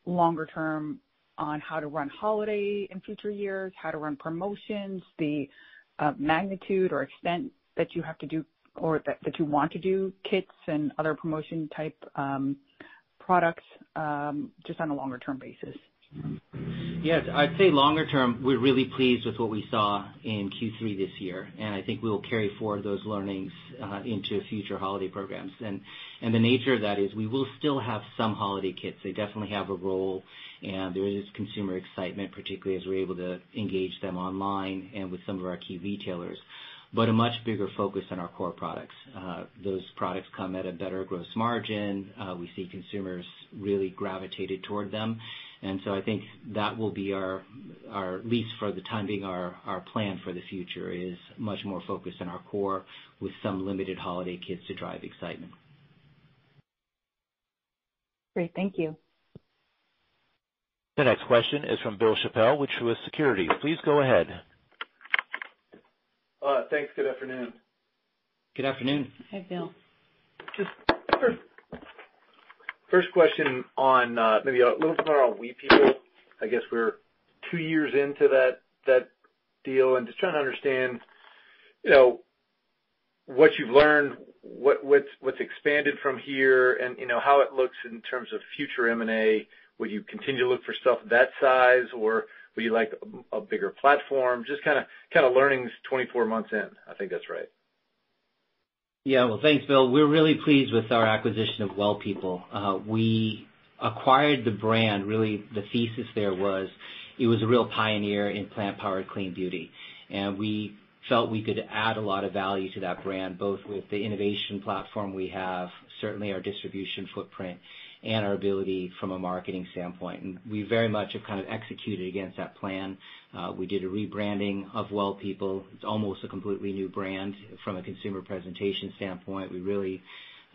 longer term on how to run holiday in future years, how to run promotions, the uh, magnitude or extent that you have to do or that you want to do kits and other promotion type um, products, um, just on a longer term basis? Yes. I'd say longer term, we're really pleased with what we saw in Q3 this year, and I think we'll carry forward those learnings uh, into future holiday programs. And and the nature of that is we will still have some holiday kits. They definitely have a role, and there is consumer excitement, particularly as we're able to engage them online and with some of our key retailers. but a much bigger focus on our core products. Uh, those products come at a better gross margin. Uh, we see consumers really gravitated toward them. I think that will be our, at least for the time being, our plan for the future is much more focused on our core with some limited holiday kits to drive excitement. Great. Thank you. The next question is from Bill Chappell with Truist Securities. Please go ahead. Uh, thanks. Good afternoon. Good afternoon. Hi, Bill. Just first question on uh maybe a little bit more on Well People. I guess we're two years into that that deal, and just trying to understand you know, what you've learned, what what's expanded from here, and you know, how it looks in terms of future M&A. Would you continue to look for stuff that size, or would you like a bigger platform? Just kind of learnings 24 months in. I think that's right. Yeah. Well, thanks, Bill. We're really pleased with our acquisition of Well People. Uh, we acquired the brand, really the thesis there was it was a real pioneer in plant-powered clean beauty. And we felt we could add a lot of value to that brand, both with the innovation platform we have, certainly our distribution footprint, our ability from a marketing standpoint. We very much have kind of executed against that plan. Uh, we did a rebranding of Well People. It's almost a completely new brand from a consumer presentation standpoint. We really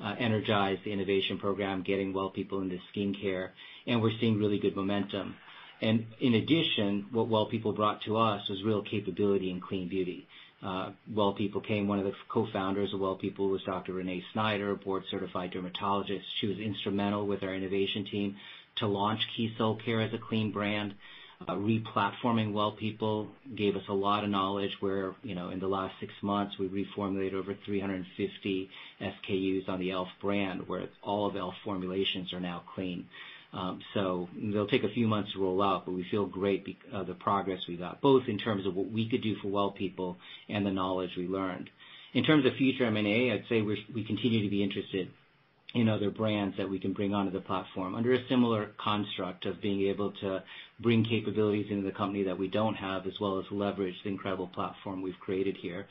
uh, energized the innovation program, getting Well People into skincare, and we're seeing really good momentum. And in addition, what Well People brought to us was real capability in clean beauty. Uh, well People came, one of the co-founders of Well People was Dr. Renee Snyder, a board-certified dermatologist. She was instrumental with our innovation team to launch Keys Soulcare as a clean brand. Uh, re-platforming Well People gave us a lot of knowledge where, you know, in the last six months, we reformulated over 350 SKUs on the e.l.f. brand, where all of e.l.f. formulations are now clean. Um, they'll take a few months to roll out, but we feel great uh, the progress we got, both in terms of what we could do for Well People and the knowledge we learned. In terms of future M&A, I'd say we continue to be interested in other brands that we can bring onto the platform under a similar construct of being able to bring capabilities into the company that we don't have, as well as leverage the incredible platform we've created here.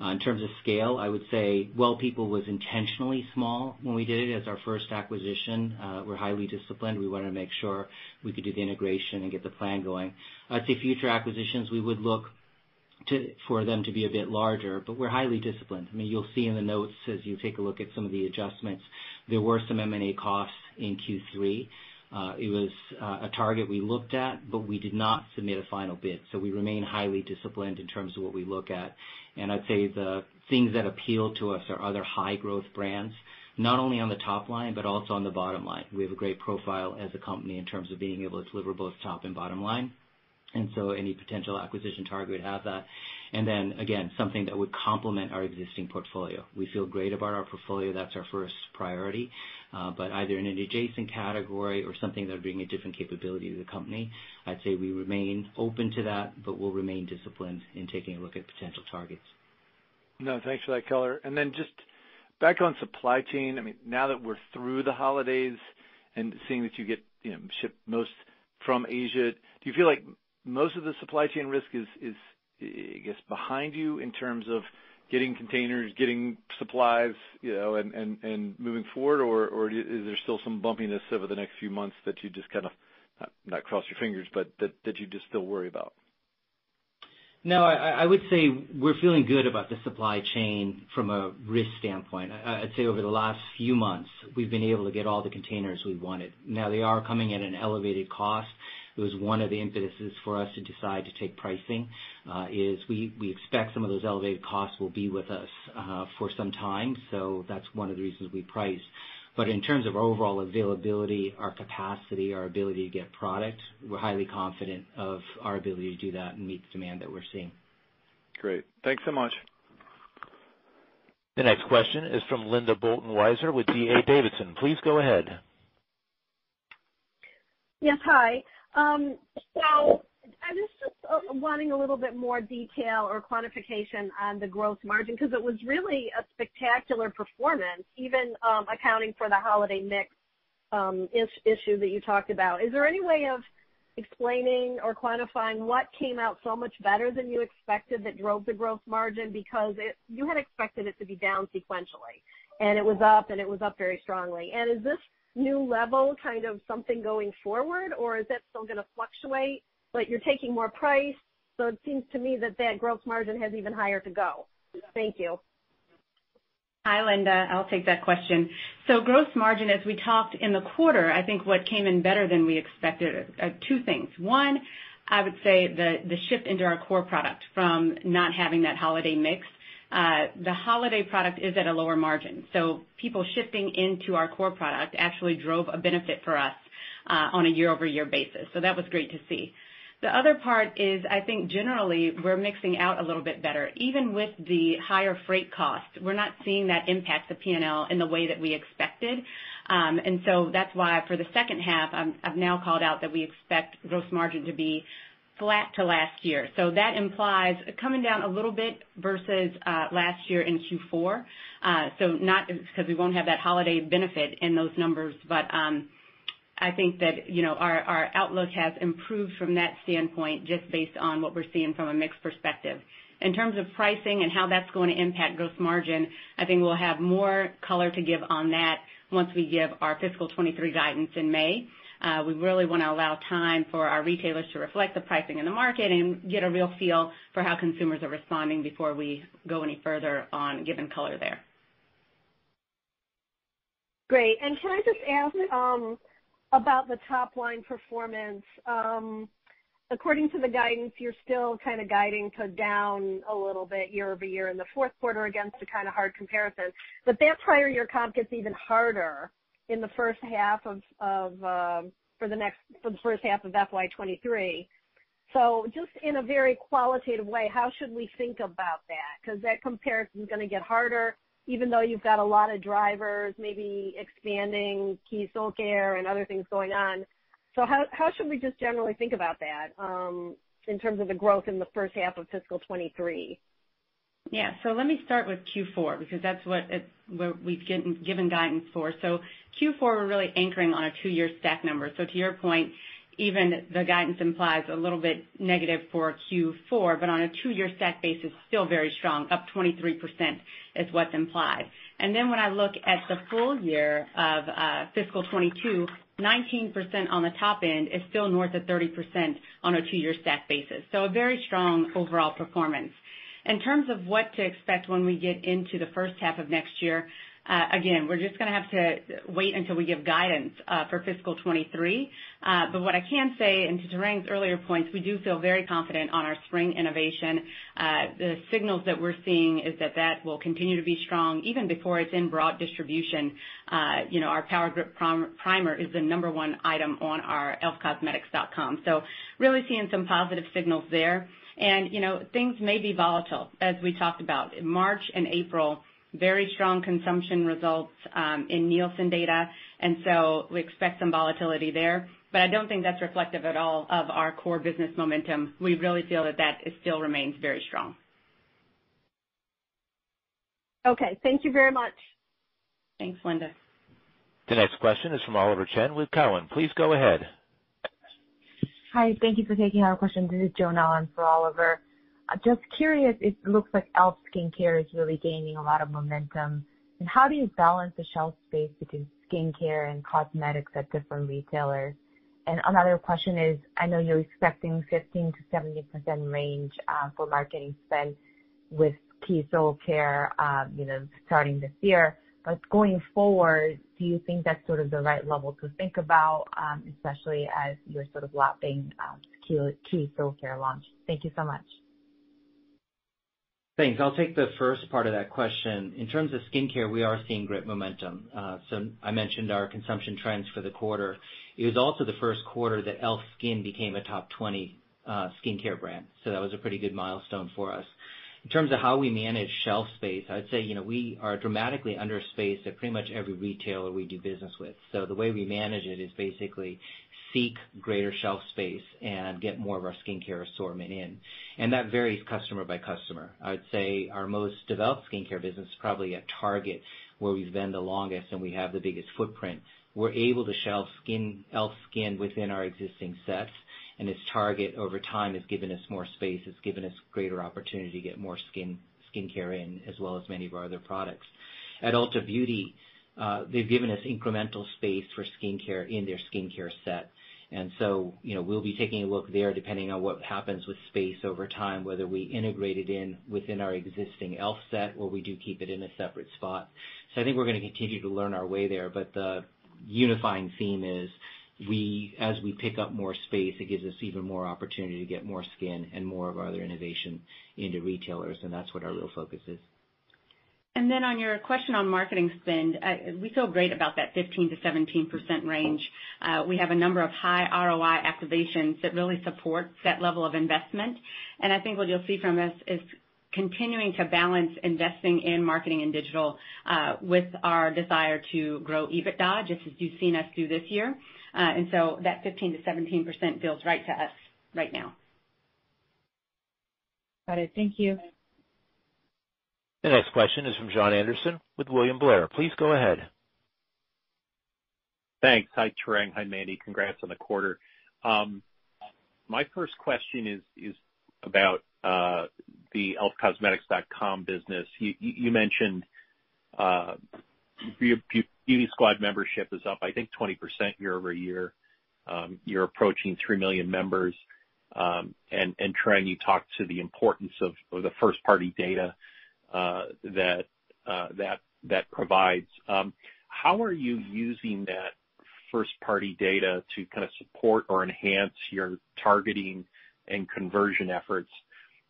Uh, in terms of scale, I would say Well People was intentionally small when we did it as our first acquisition. Uh, we're highly disciplined. We wanted to make sure we could do the integration and get the plan going. I'd say future acquisitions, we would look for them to be a bit larger, but we're highly disciplined. I mean you'll see in the notes as you take a look at some of the adjustments, there were some M&A costs in Q3. Uh, it was a target we looked at, but we did not submit a final bid. So we remain highly disciplined in terms of what we look at. I'd say the things that appeal to us are other high-growth brands, not only on the top line, but also on the bottom line. We have a great profile as a company in terms of being able to deliver both top and bottom line. And so any potential acquisition target would have that. And then again, something that would complement our existing portfolio. We feel great about our portfolio. That's our first priority. Uh but either in an adjacent category or something that would bring a different capability to the company, I'd say we remain open to that, but we'll remain disciplined in taking a look at potential targets. No, thanks for that color. Just back on supply chain, I mean now that we're through the holidays and seeing that you get you know, shipped most from Asia, do you feel like most of the supply chain risk is, I guess, behind you in terms of getting containers, getting supplies, you know, and moving forward? Or is there still some bumpiness over the next few months that you just kind of, not cross your fingers, but that you just still worry about? No, I would say we're feeling good about the supply chain from a risk standpoint. I'd say over the last few months, we've been able to get all the containers we wanted. Now they are coming at an elevated cost. It was one of the impetuses for us to decide to take pricing, uh, is we expect some of those elevated costs will be with us uh, for some time. So that's one of the reasons we priced. But in terms of overall availability, our capacity, our ability to get product, we're highly confident of our ability to do that and meet the demand that we're seeing. Great. Thanks so much. The next question is from Linda Bolton Weiser with D.A. Davidson. Please go ahead. Yes, hi. Um, I was just uh, wanting a little bit more detail or quantification on the gross margin, because it was really a spectacular performance, even um, accounting for the holiday mix um, issue that you talked about. Is there any way of explaining or quantifying what came out so much better than you expected that drove the gross margin? Because you had expected it to be down sequentially, and it was up, and it was up very strongly. And is this new level kind of something going forward, or is that still gonna fluctuate, but you're taking more price, so it seems to me that that gross margin has even higher to go. Thank you. Hi, Linda. I'll take that question. So gross margin, as we talked in the quarter, I think what came in better than we expected are two things. One, I would say the shift into our core product from not having that holiday mix. The holiday product is at a lower margin, so people shifting into our core product actually drove a benefit for us uh on a year-over-year basis. So that was great to see. The other part is, I think generally we're mixing out a little bit better. Even with the higher freight cost, we're not seeing that impact the P&L in the way that we expected. Um and so that's why for the second half, I've now called out that we expect gross margin to be flat to last year. So that implies coming down a little bit versus uh, last year in Q4. Uh, not because we won't have that holiday benefit in those numbers, but um, I think that, you know, our outlook has improved from that standpoint just based on what we're seeing from a mix perspective. In terms of pricing and how that's going to impact gross margin, I think we'll have more color to give on that once we give our fiscal 2023 guidance in May. Uh, we really wanna allow time for our retailers to reflect the pricing in the market and get a real feel for how consumers are responding before we go any further on giving color there. Great. And can I just ask um, about the top line performance? Um, according to the guidance, you're still kind of guiding to down a little bit year-over-year in the fourth quarter against a kind of hard comparison. But that prior year comp gets even harder in the first half of for the first half of FY 2023. Just in a very qualitative way, how should we think about that? 'Cause that comparison is gonna get harder, even though you've got a lot of drivers, maybe expanding Keys Soulcare and other things going on. So how how should we just generally think about that um in terms of the growth in the first half of fiscal 2023? Yeah. So let me start with Q4 because that's what we've given guidance for. So Q4, we're really anchoring on a two-year stack number. So to your point, even the guidance implies a little bit negative for Q4, but on a two-year stack basis, still very strong, up 23% is what's implied. And then when I look at the full year of uh, fiscal 2022, 19% on the top end is still north of 30% on a two-year stack basis. So a very strong overall performance. In terms of what to expect when we get into the first half of next year, again, we're just gonna have to wait until we give guidance uh for fiscal 2023. What I can say, and to Tarang's earlier points, we do feel very confident on our spring innovation. Uh the signals that we're seeing is that that will continue to be strong even before it's in broad distribution. Uh, you know, our Power Grip Primer is the number one item on our elfcosmetics.com. So really seeing some positive signals there. And you know, things may be volatile, as we talked about. In March and April, very strong consumption results um, in Nielsen data, and so we expect some volatility there. But I don't think that's reflective at all of our core business momentum. We really feel that that still remains very strong. Okay. Thank you very much. Thanks, Linda. The next question is from Oliver Chen with Cowen. Please go ahead. Hi. Thank you for taking our question. This is Joan Allen for Oliver. Just curious, it looks like e.l.f. skincare is really gaining a lot of momentum. And how do you balance the shelf space between skincare and cosmetics at different retailers? And another question is, I know you're expecting 15%-70% range uh, for marketing spend with Keys Soulcare, um, you know, starting this year. But going forward, do you think that's sort of the right level to think about, um, especially as you're sort of lapping um, Keys Soulcare launch? Thank you so much. Thanks. I'll take the first part of that question. In terms of skincare, we are seeing great momentum. Uh so I mentioned our consumption trends for the quarter. It was also the first quarter that e.l.f. SKIN became a top 20 skincare brand, so that was a pretty good milestone for us. In terms of how we manage shelf space, I'd say, you know, we are dramatically under-spaced at pretty much every retailer we do business with. So the way we manage it is basically seek greater shelf space and get more of our skincare assortment in. And that varies customer by customer. I'd say our most developed skincare business is probably at Target, where we've been the longest and we have the biggest footprint. We're able to shelf skin e.l.f. SKIN within our existing sets, Its target over time has given us more space. It's given us greater opportunity to get more skincare in, as well as many of our other products. At Ulta Beauty, uh, they've given us incremental space for skincare in their skincare set. We'll be taking a look there depending on what happens with space over time, whether we integrate it in within our existing e.l.f. set or we do keep it in a separate spot. So I think we're going to continue to learn our way there. But the unifying theme is we as we pick up more space, it gives us even more opportunity to get more skin and more of our other innovation into retailers, and that's what our real focus is. And then on your question on marketing spend, uh, we feel great about that 15%-17% range. Uh, we have a number of high ROI activations that really support that level of investment. And I think what you'll see from us is continuing to balance investing in marketing and digital uh, with our desire to grow EBITDA, just as you've seen us do this year. Uh and so that 15%-17% feels right to us right now. Got it. Thank you. The next question is from Jon Andersen with William Blair. Please go ahead. Thanks. Hi, Tarang. Hi, Mandy. Congrats on the quarter. Um, my first question is is about uh, the elfcosmetics.com business. You mentioned uh, Beauty Squad membership is up, I think, 20% year-over-year. Um, you're approaching 3 million members. Um, Tarang, you talked to the importance of the first-party data that uh that that provides. Um how are you using that first-party data to kind of support or enhance your targeting and conversion efforts?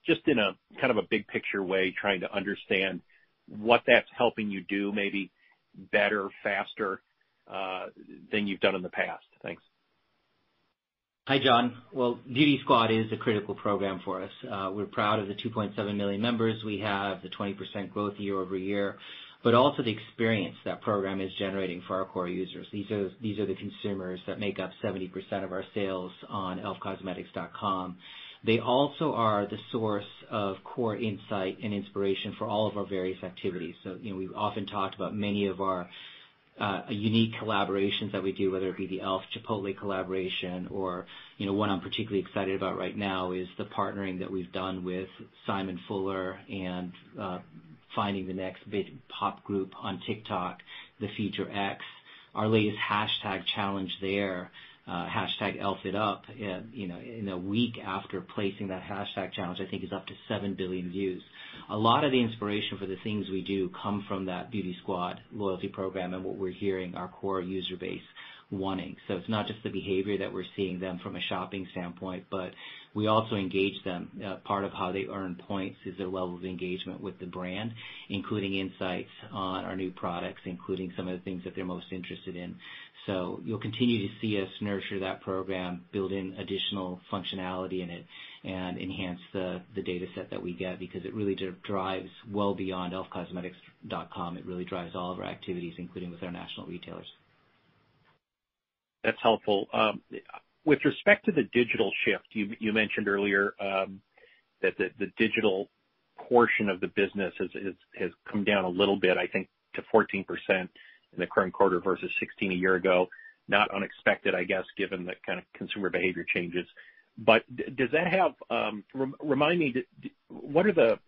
Just in a kind of a big picture way, trying to understand what that's helping you do maybe better, faster, uh than you've done in the past. Thanks. Hi, John. Well, Beauty Squad is a critical program for us. Uh we're proud of the 2.7 million members we have, the 20% growth year-over-year, but also the experience that program is generating for our core users. These are these are the consumers that make up 70% of our sales on elfcosmetics.com. They also are the source of core insight and inspiration for all of our various activities. So you know we've often talked about many of our unique collaborations that we do, whether it be the e.l.f. Chipotle collaboration or you know, one I'm particularly excited about right now is the partnering that we've done with Simon Fuller and uh finding the next big pop group on TikTok, The Future X. Our latest hashtag challenge there, Uh, #elfitup, uh, in a week after placing that hashtag challenge, I think is up to 7 billion views. A lot of the inspiration for the things we do come from that Beauty Squad loyalty program and what we're hearing our core user base wanting. So it's not just the behavior that we're seeing them from a shopping standpoint, but we also engage them. Uh, part of how they earn points is their level of engagement with the brand, including insights on our new products, including some of the things that they're most interested in. So you'll continue to see us nurture that program, build in additional functionality in it, and enhance the data set that we get because it really drives well beyond elfcosmetics.com. It really drives all of our activities, including with our national retailers. That's helpful. Um, with respect to the digital shift, you mentioned earlier um, that the digital portion of the business has has come down a little bit, I think, to 14% in the current quarter versus 16 a year ago. Not unexpected, I guess, given the kind of consumer behavior changes. But does that have um remind me, what are the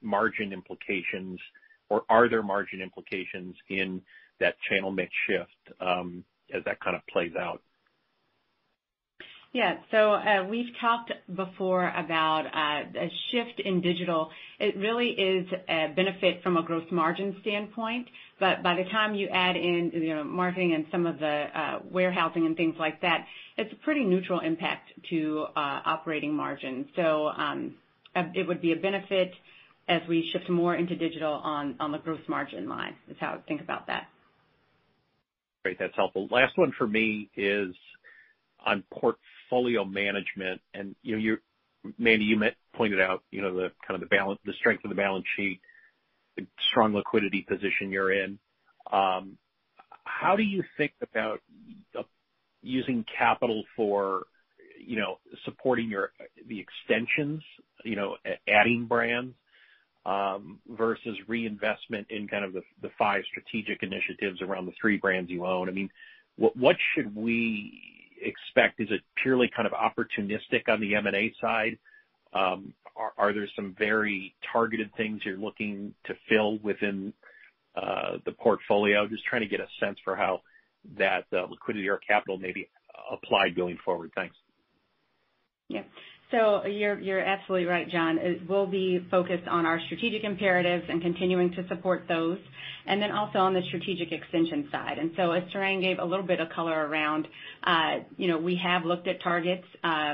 margin implications, or are there margin implications in that channel mix shift as that kind of plays out? Yeah. So uh we've talked before about uh, a shift in digital. It really is a benefit from a gross margin standpoint. But by the time you add in marketing and some of the uh, warehousing and things like that, it's a pretty neutral impact to uh, operating margins. So um, it would be a benefit as we shift more into digital on the gross margin line, is how I would think about that. Great. That's helpful. Last one for me is on portfolio management. And you know Mandy, you pointed out you know the kind of the balance the strength of the balance sheet, the strong liquidity position you're in. Um, how do you think about uh, using capital for you know supporting your the extensions, you know, adding brands, um, versus reinvestment in kind of the five strategic initiatives around the three brands you own? I mean what what should we expect? Is it purely kind of opportunistic on the M&A side? Um, are there some very targeted things you're looking to fill within uh, the portfolio? Just trying to get a sense for how that uh, liquidity or capital may be applied going forward. Thanks. Yeah. So you're you're absolutely right, John. We'll be focused on our strategic imperatives and continuing to support those, and then also on the strategic extension side. And so as Tarang gave a little bit of color around, uh, you know, we have looked at targets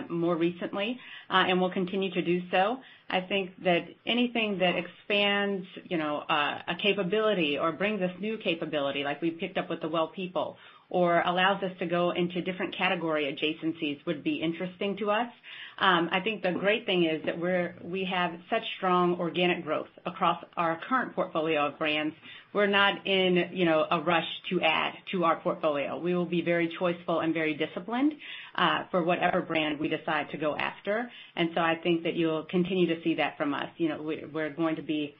more recently, and we'll continue to do so. I think that anything that expands you know, uh a capability or brings us new capability, like we picked up with the Well People, or allows us to go into different category adjacencies would be interesting to us. Um, I think the great thing is that we're we have such strong organic growth across our current portfolio of brands. We're not in you know, a rush to add to our portfolio. We will be very choiceful and very disciplined uh, for whatever brand we decide to go after. And so I think that you'll continue to see that from us. You know, we're going to be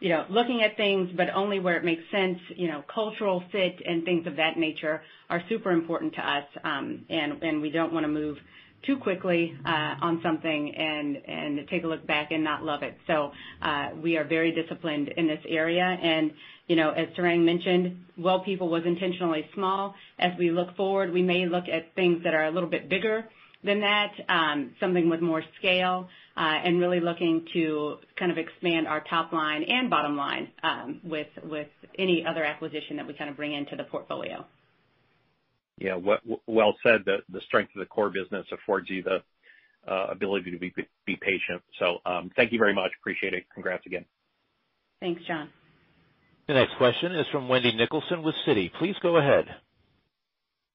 looking at things, but only where it makes sense. You know, cultural fit and things of that nature are super important to us, Um and and we don't want to move too quickly uh on something and, and take a look back and not love it. So uh we are very disciplined in this area. And you know as Tarang mentioned, Well People was intentionally small. As we look forward, we may look at things that are a little bit bigger than that, um, something with more scale, and really looking to kind of expand our top line and bottom line um with with any other acquisition that we kind of bring into the portfolio. Yeah. Well said. The strength of the core business affords you the ability to be be patient. So um thank you very much. Appreciate it. Congrats again. Thanks, John. The next question is from Wendy Nicholson with Citi. Please go ahead.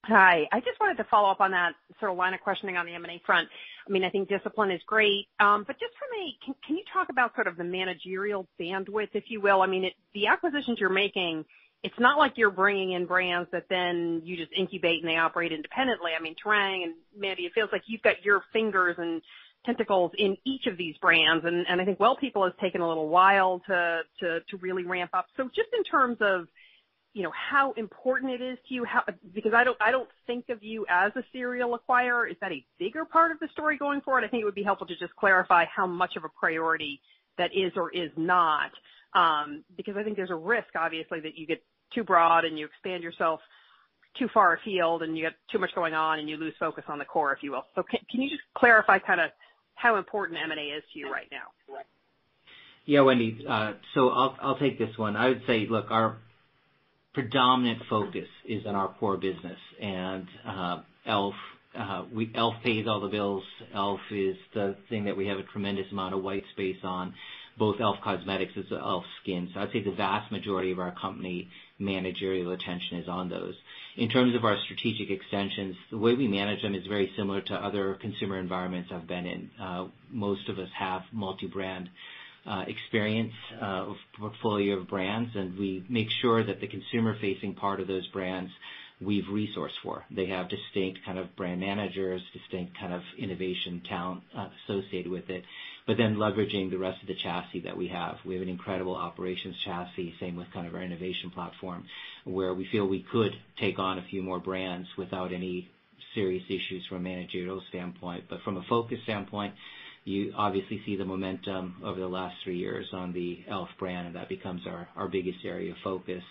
Hi. I just wanted to follow up on that sort of line of questioning on the M&A front. I mean, I think discipline is great. Um, but just for me, can you talk about sort of the managerial bandwidth, if you will? I mean, the acquisitions you're making, it's not like you're bringing in brands that then you just incubate and they operate independently. Tarang and Mandy, it feels like you've got your fingers and tentacles in each of these brands, and I think Well People has taken a little while to really ramp up. So just in terms of how important it is to you, because I don't I don't think of you as a serial acquirer. Is that a bigger part of the story going forward? I think it would be helpful to just clarify how much of a priority that is or is not. Because I think there's a risk, obviously, that you get too broad and you expand yourself too far afield and you get too much going on and you lose focus on the core, if you will. So can you just clarify kind of how important M&A is to you right now? Yeah, Wendy. Uh so I'll I'll take this one. I would say, look, our predominant focus is on our core business. And uh e.l.f. Uh we ELF pays all the bills. e.l.f. is the thing that we have a tremendous amount of white space on, both e.l.f. Cosmetics as e.l.f. SKIN. So I'd say the vast majority of our company managerial attention is on those. In terms of our strategic extensions, the way we manage them is very similar to other consumer environments I've been in. Most of us have multi-brand Uh, experience uh, of portfolio of brands, and we make sure that the consumer-facing part of those brands we've resourced for. They have distinct kind of brand managers, distinct kind of innovation talent uh, associated with it, but then leveraging the rest of the chassis that we have. We have an incredible operations chassis, same with kind of our innovation platform, where we feel we could take on a few more brands without any serious issues from a managerial standpoint. But from a focus standpoint, you obviously see the momentum over the last three years on the e.l.f. brand, and that becomes our biggest area of focus.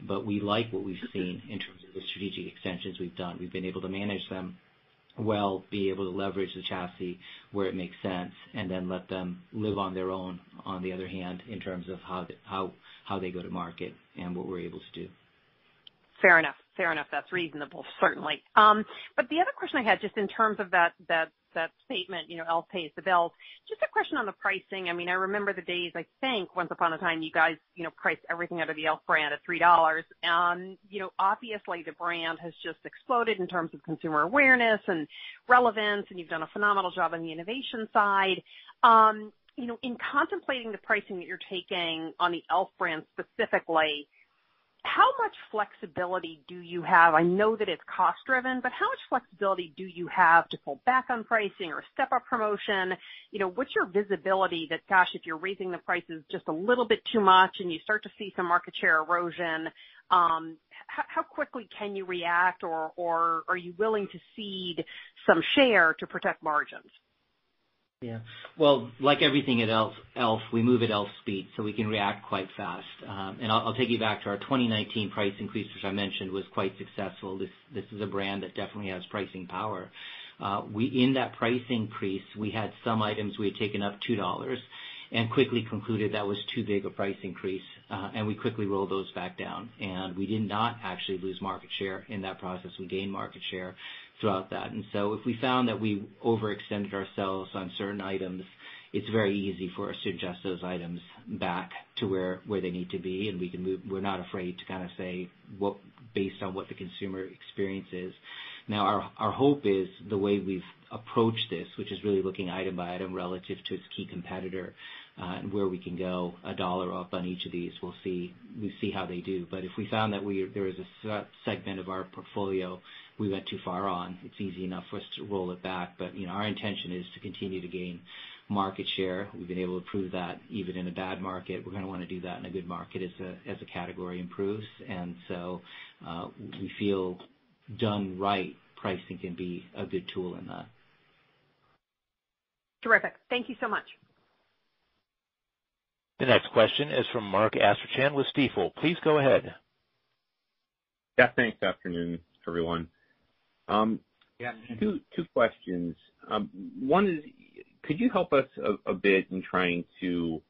But we like what we've seen in terms of the strategic extensions we've done. We've been able to manage them well, be able to leverage the chassis where it makes sense, and then let them live on their own, on the other hand, in terms of how th how they go to market and what we're able to do. Fair enough. Fair enough. That's reasonable, certainly. Um but the other question I had, just in terms of that that statement, you know, e.l.f. pays the bills. Just a question on the pricing. I mean, I remember the days, I think, once upon a time, you guys you know, priced everything under the e.l.f. brand at $3. Um, you know, obviously, the brand has just exploded in terms of consumer awareness and relevance, and you've done a phenomenal job on the innovation side. Um, you know, in contemplating the pricing that you're taking on the e.l.f. brand specifically, much flexibility do you have? I know that it's cost driven, but how much flexibility do you have to pull back on pricing or step up promotion? You know, what's your visibility that, gosh, if you're raising the prices just a little bit too much and you start to see some market share erosion, um how quickly can you react, or or are you willing to cede some share to protect margins? Yeah. Well, like everything at e.l.f., we move at e.l.f. speed, so we can react quite fast. Um and I'll take you back to our 2019 price increase, which I mentioned was quite successful. This this is a brand that definitely has pricing power. Uh we in that price increase, we had some items we had taken up $2 and quickly concluded that was too big a price increase, and we quickly rolled those back down. And we did not actually lose market share in that process. We gained market share throughout that. And so if we found that we overextended ourselves on certain items, it's very easy for us to adjust those items back to where they need to be, and we're not afraid to kind of say what based on what the consumer experience is. Now our hope is the way we've approached this, which is really looking item by item relative to its key competitor, uh, and where we can go a dollar up on each of these. We'll see we see how they do. But if we found that we there is a segment of our portfolio we went too far on, it's easy enough for us to roll it back. But you know, our intention is to continue to gain market share. We've been able to prove that even in a bad market. We're going to want to do that in a good market as the category improves. And so uh we feel done right, pricing can be a good tool in that. Terrific. Thank you so much. The next question is from Mark Astrachan with Stifel. Please go ahead. Yeah, thanks. Afternoon, everyone. Um, yeah. Two questions. Um, one is, could you help us a bit in trying to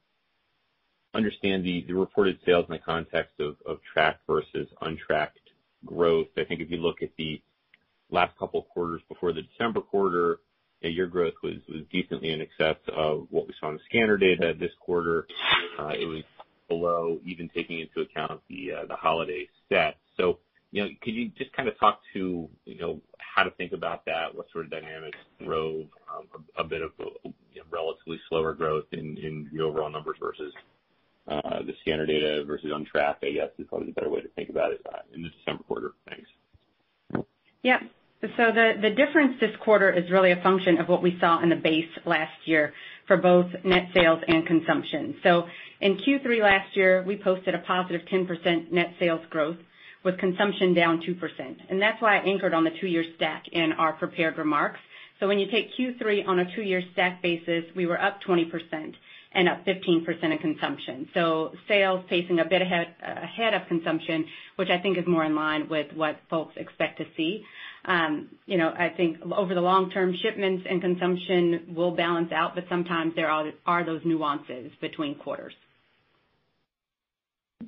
understand the reported sales in the context of tracked versus untracked growth? I think if you look at the last couple of quarters before the December quarter, your growth was was decently in excess of what we saw in the scanner data this quarter. Uh, it was below, even taking into account the uh, the holiday set. You know, could you just kind of talk to you know how to think about that? What sort of dynamics drove um, a bit of uh, relatively slower growth in the overall numbers versus uh, the scanner data versus untracked, I guess, is probably the better way to think about it uh, in the December quarter. Thanks. Yeah. So the difference this quarter is really a function of what we saw in the base last year for both net sales and consumption. So in Q3 last year, we posted a positive 10% net sales growth with consumption down 2%. And that's why I anchored on the two-year stack in our prepared remarks. So when you take Q3 on a two-year stack basis, we were up 20% and up 15% in consumption. So sales pacing a bit ahead of consumption, which I think is more in line with what folks expect to see. Um you know, I think over the long term, shipments and consumption will balance out, but sometimes there are those nuances between quarters.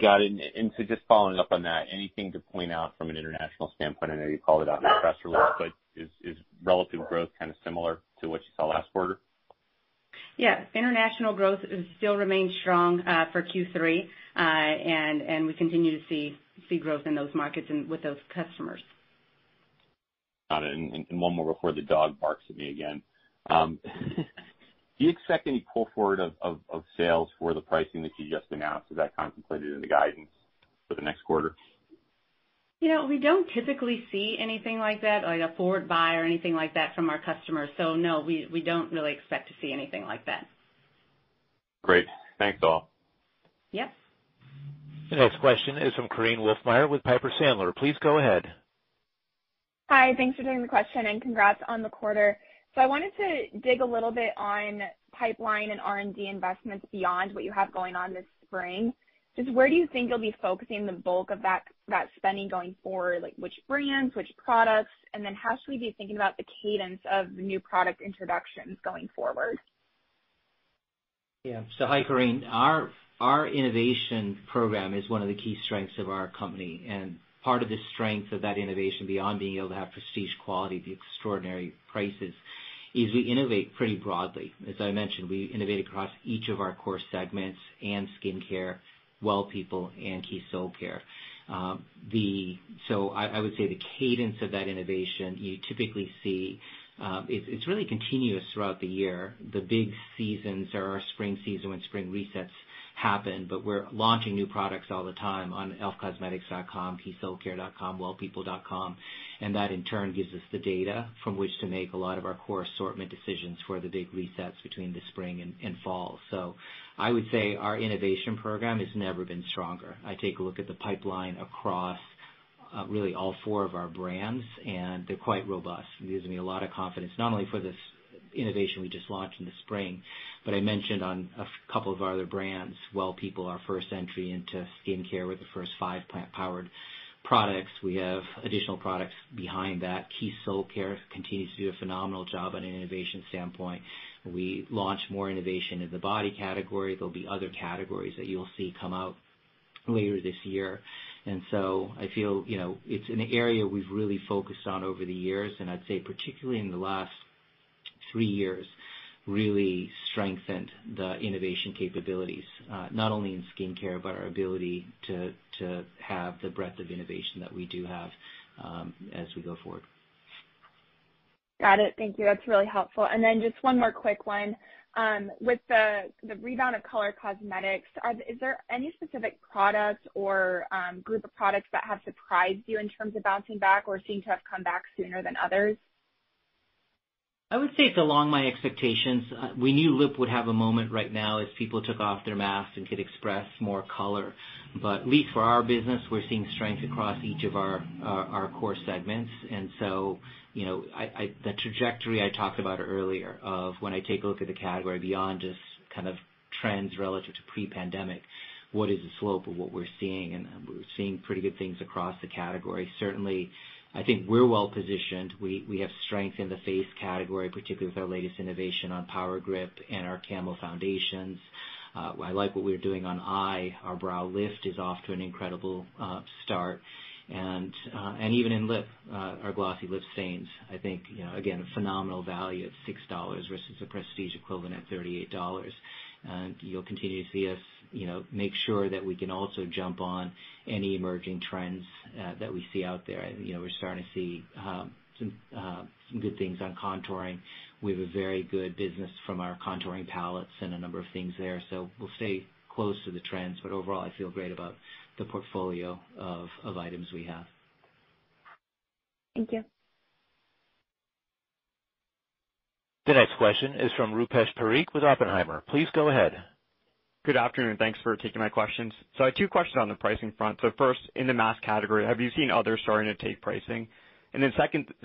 Got it. And and so just following up on that, anything to point out from an international standpoint? I know you called it out in the press release, but is relative growth kind of similar to what you saw last quarter? Yeah. International growth still remains strong uh, for Q3. Uh, and We continue to see growth in those markets and with those customers. Got it. And one more before the dog barks at me again. Um, Do you expect any pull forward of sales for the pricing that you just announced? Is that contemplated in the guidance for the next quarter? You know, we don't typically see anything like that, like a forward buy or anything like that from our customers. So no, we don't really expect to see anything like that. Great. Thanks, all. Yep. The next question is from Korinne Wolfmeyer with Piper Sandler. Please go ahead. Hi. Thanks for taking the question, and congrats on the quarter. I wanted to dig a little bit on pipeline and R&D investments beyond what you have going on this spring. Just where do you think you'll be focusing the bulk of that spending going forward? Like which brands, which products, and then how should we be thinking about the cadence of new product introductions going forward? Yeah. So hi, Korinne. Our innovation program is one of the key strengths of our company, and part of the strength of that innovation, beyond being able to have prestige quality at the extraordinary prices, we innovate pretty broadly. As I mentioned, we innovate across each of our core segments and skincare, Well People, and key Keys Soulcare. Uh, I would say the cadence of that innovation, you typically see uh, it's really continuous throughout the year. The big seasons are our spring season when spring resets happen, but we're launching new products all the time on elfcosmetics.com, keyssoulcare.com, wellpeople.com, and that in turn gives us the data from which to make a lot of our core assortment decisions for the big resets between the spring and fall. So I would say our innovation program has never been stronger. I take a look at the pipeline across uh, really all four of our brands, and they're quite robust. It gives me a lot of confidence, not only for this innovation we just launched in the spring, but I mentioned on a couple of our other brands, Well People, our first entry into skincare with the first five plant-powered products. We have additional products behind that. Keys Soulcare continues to do a phenomenal job on an innovation standpoint. We launched more innovation in the body category. There'll be other categories that you'll see come out later this year. And so I feel you know, it's an area we've really focused on over the years, and I'd say particularly in the last three years, really strengthened the innovation capabilities, uh, not only in skincare, but our ability to to have the breadth of innovation that we do have um, as we go forward. Got it. Thank you. That's really helpful. And then just one more quick one. Um, with the the rebound of color cosmetics, is there any specific product or um, group of products that have surprised you in terms of bouncing back or seem to have come back sooner than others? I would say it's along my expectations. Uh, we knew lip would have a moment right now as people took off their masks and could express more color. But at least for our business, we're seeing strength across each of our our core segments. And so, you know, I the trajectory I talked about earlier of when I take a look at the category beyond just kind of trends relative to pre-pandemic, what is the slope of what we're seeing? And we're seeing pretty good things across the category. Certainly, I think we're well-positioned. We we have strength in the face category, particularly with our latest innovation on Power Grip and our Camo foundations. Uh, I like what we're doing on eye. Our Brow Lift is off to an incredible uh, start. And uh and even in lip, uh, our Glossy Lip Stains, I think, you know, again, a phenomenal value at $6 versus a prestige equivalent at $38. And you'll continue to see us make sure that we can also jump on any emerging trends uh, that we see out there. And you know, we're starting to see um, uh, some good things on contouring. We have a very good business from our contouring palettes and a number of things there. So we'll stay close to the trends, but overall, I feel great about the portfolio of items we have. Thank you. The next question is from Rupesh Parikh with Oppenheimer. Please go ahead. Good afternoon. Thanks for taking my questions. So I have two questions on the pricing front. First, in the mass category, have you seen others starting to take pricing? And then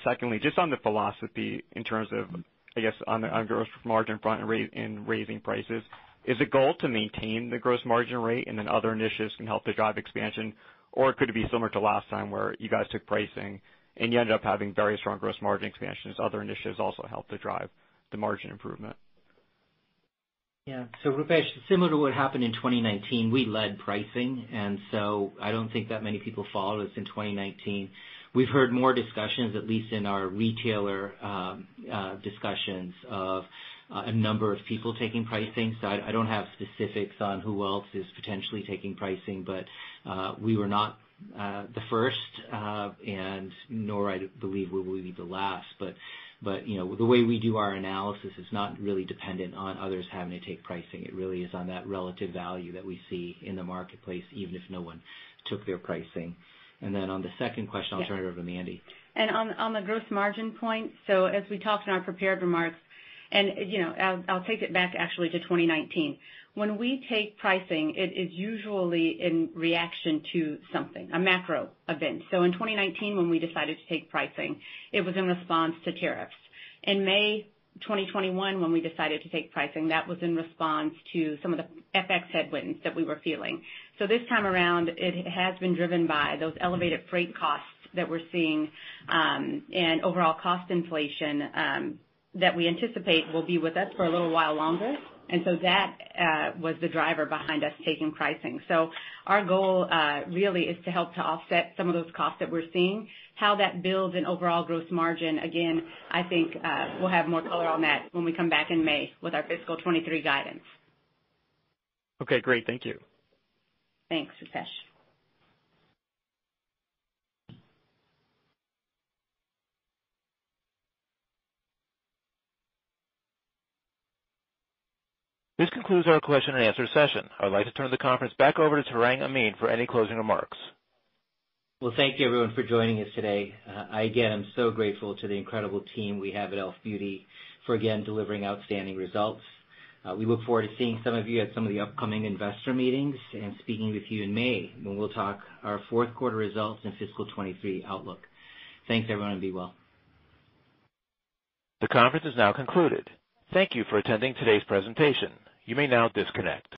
secondly, just on the philosophy in terms of, I guess, on the gross margin front in raising prices, is the goal to maintain the gross margin rate and then other initiatives can help to drive expansion? Or could it be similar to last time where you guys took pricing and you ended up having very strong gross margin expansions, other initiatives also help to drive the margin improvement? Yeah. So Rupesh, similar to what happened in 2019, we led pricing, and so I don't think that many people followed us in 2019. We've heard more discussions, at least in our retailer uh, uh, discussions, of uh, a number of people taking pricing. So I don't have specifics on who else is potentially taking pricing, but we were not the first, and nor I believe will we be the last. But you know the way we do our analysis is not really dependent on others having to take pricing. It really is on that relative value that we see in the marketplace, even if no one took their pricing. And then on the second question, I'll turn it over to Mandy. And on on the gross margin point, so as we talked in our prepared remarks, and you know, I'll I'll take it back actually to 2019. When we take pricing, it is usually in reaction to something, a macro event. So in 2019, when we decided to take pricing, it was in response to tariffs. In May 2021, when we decided to take pricing, that was in response to some of the FX headwinds that we were feeling. So this time around, it has been driven by those elevated freight costs that we're seeing, um and overall cost inflation um that we anticipate will be with us for a little while longer. And so that uh, was the driver behind us taking pricing. So our goal uh, really is to help to offset some of those costs that we're seeing. How that builds an overall gross margin, again, I think uh, we'll have more color on that when we come back in May with our fiscal 2023 guidance. Okay, great. Thank you. Thanks, Rupesh. This concludes our question and answer session. I would like to turn the conference back over to Tarang Amin for any closing remarks. Well, thank you everyone for joining us today. I again am so grateful to the incredible team we have at e.l.f. Beauty for again delivering outstanding results. Uh, we look forward to seeing some of you at some of the upcoming investor meetings and speaking with you in May when we'll talk our fourth quarter results and fiscal 2023 outlook. Thanks, everyone, and be well. The conference is now concluded. Thank you for attending today's presentation. You may now disconnect.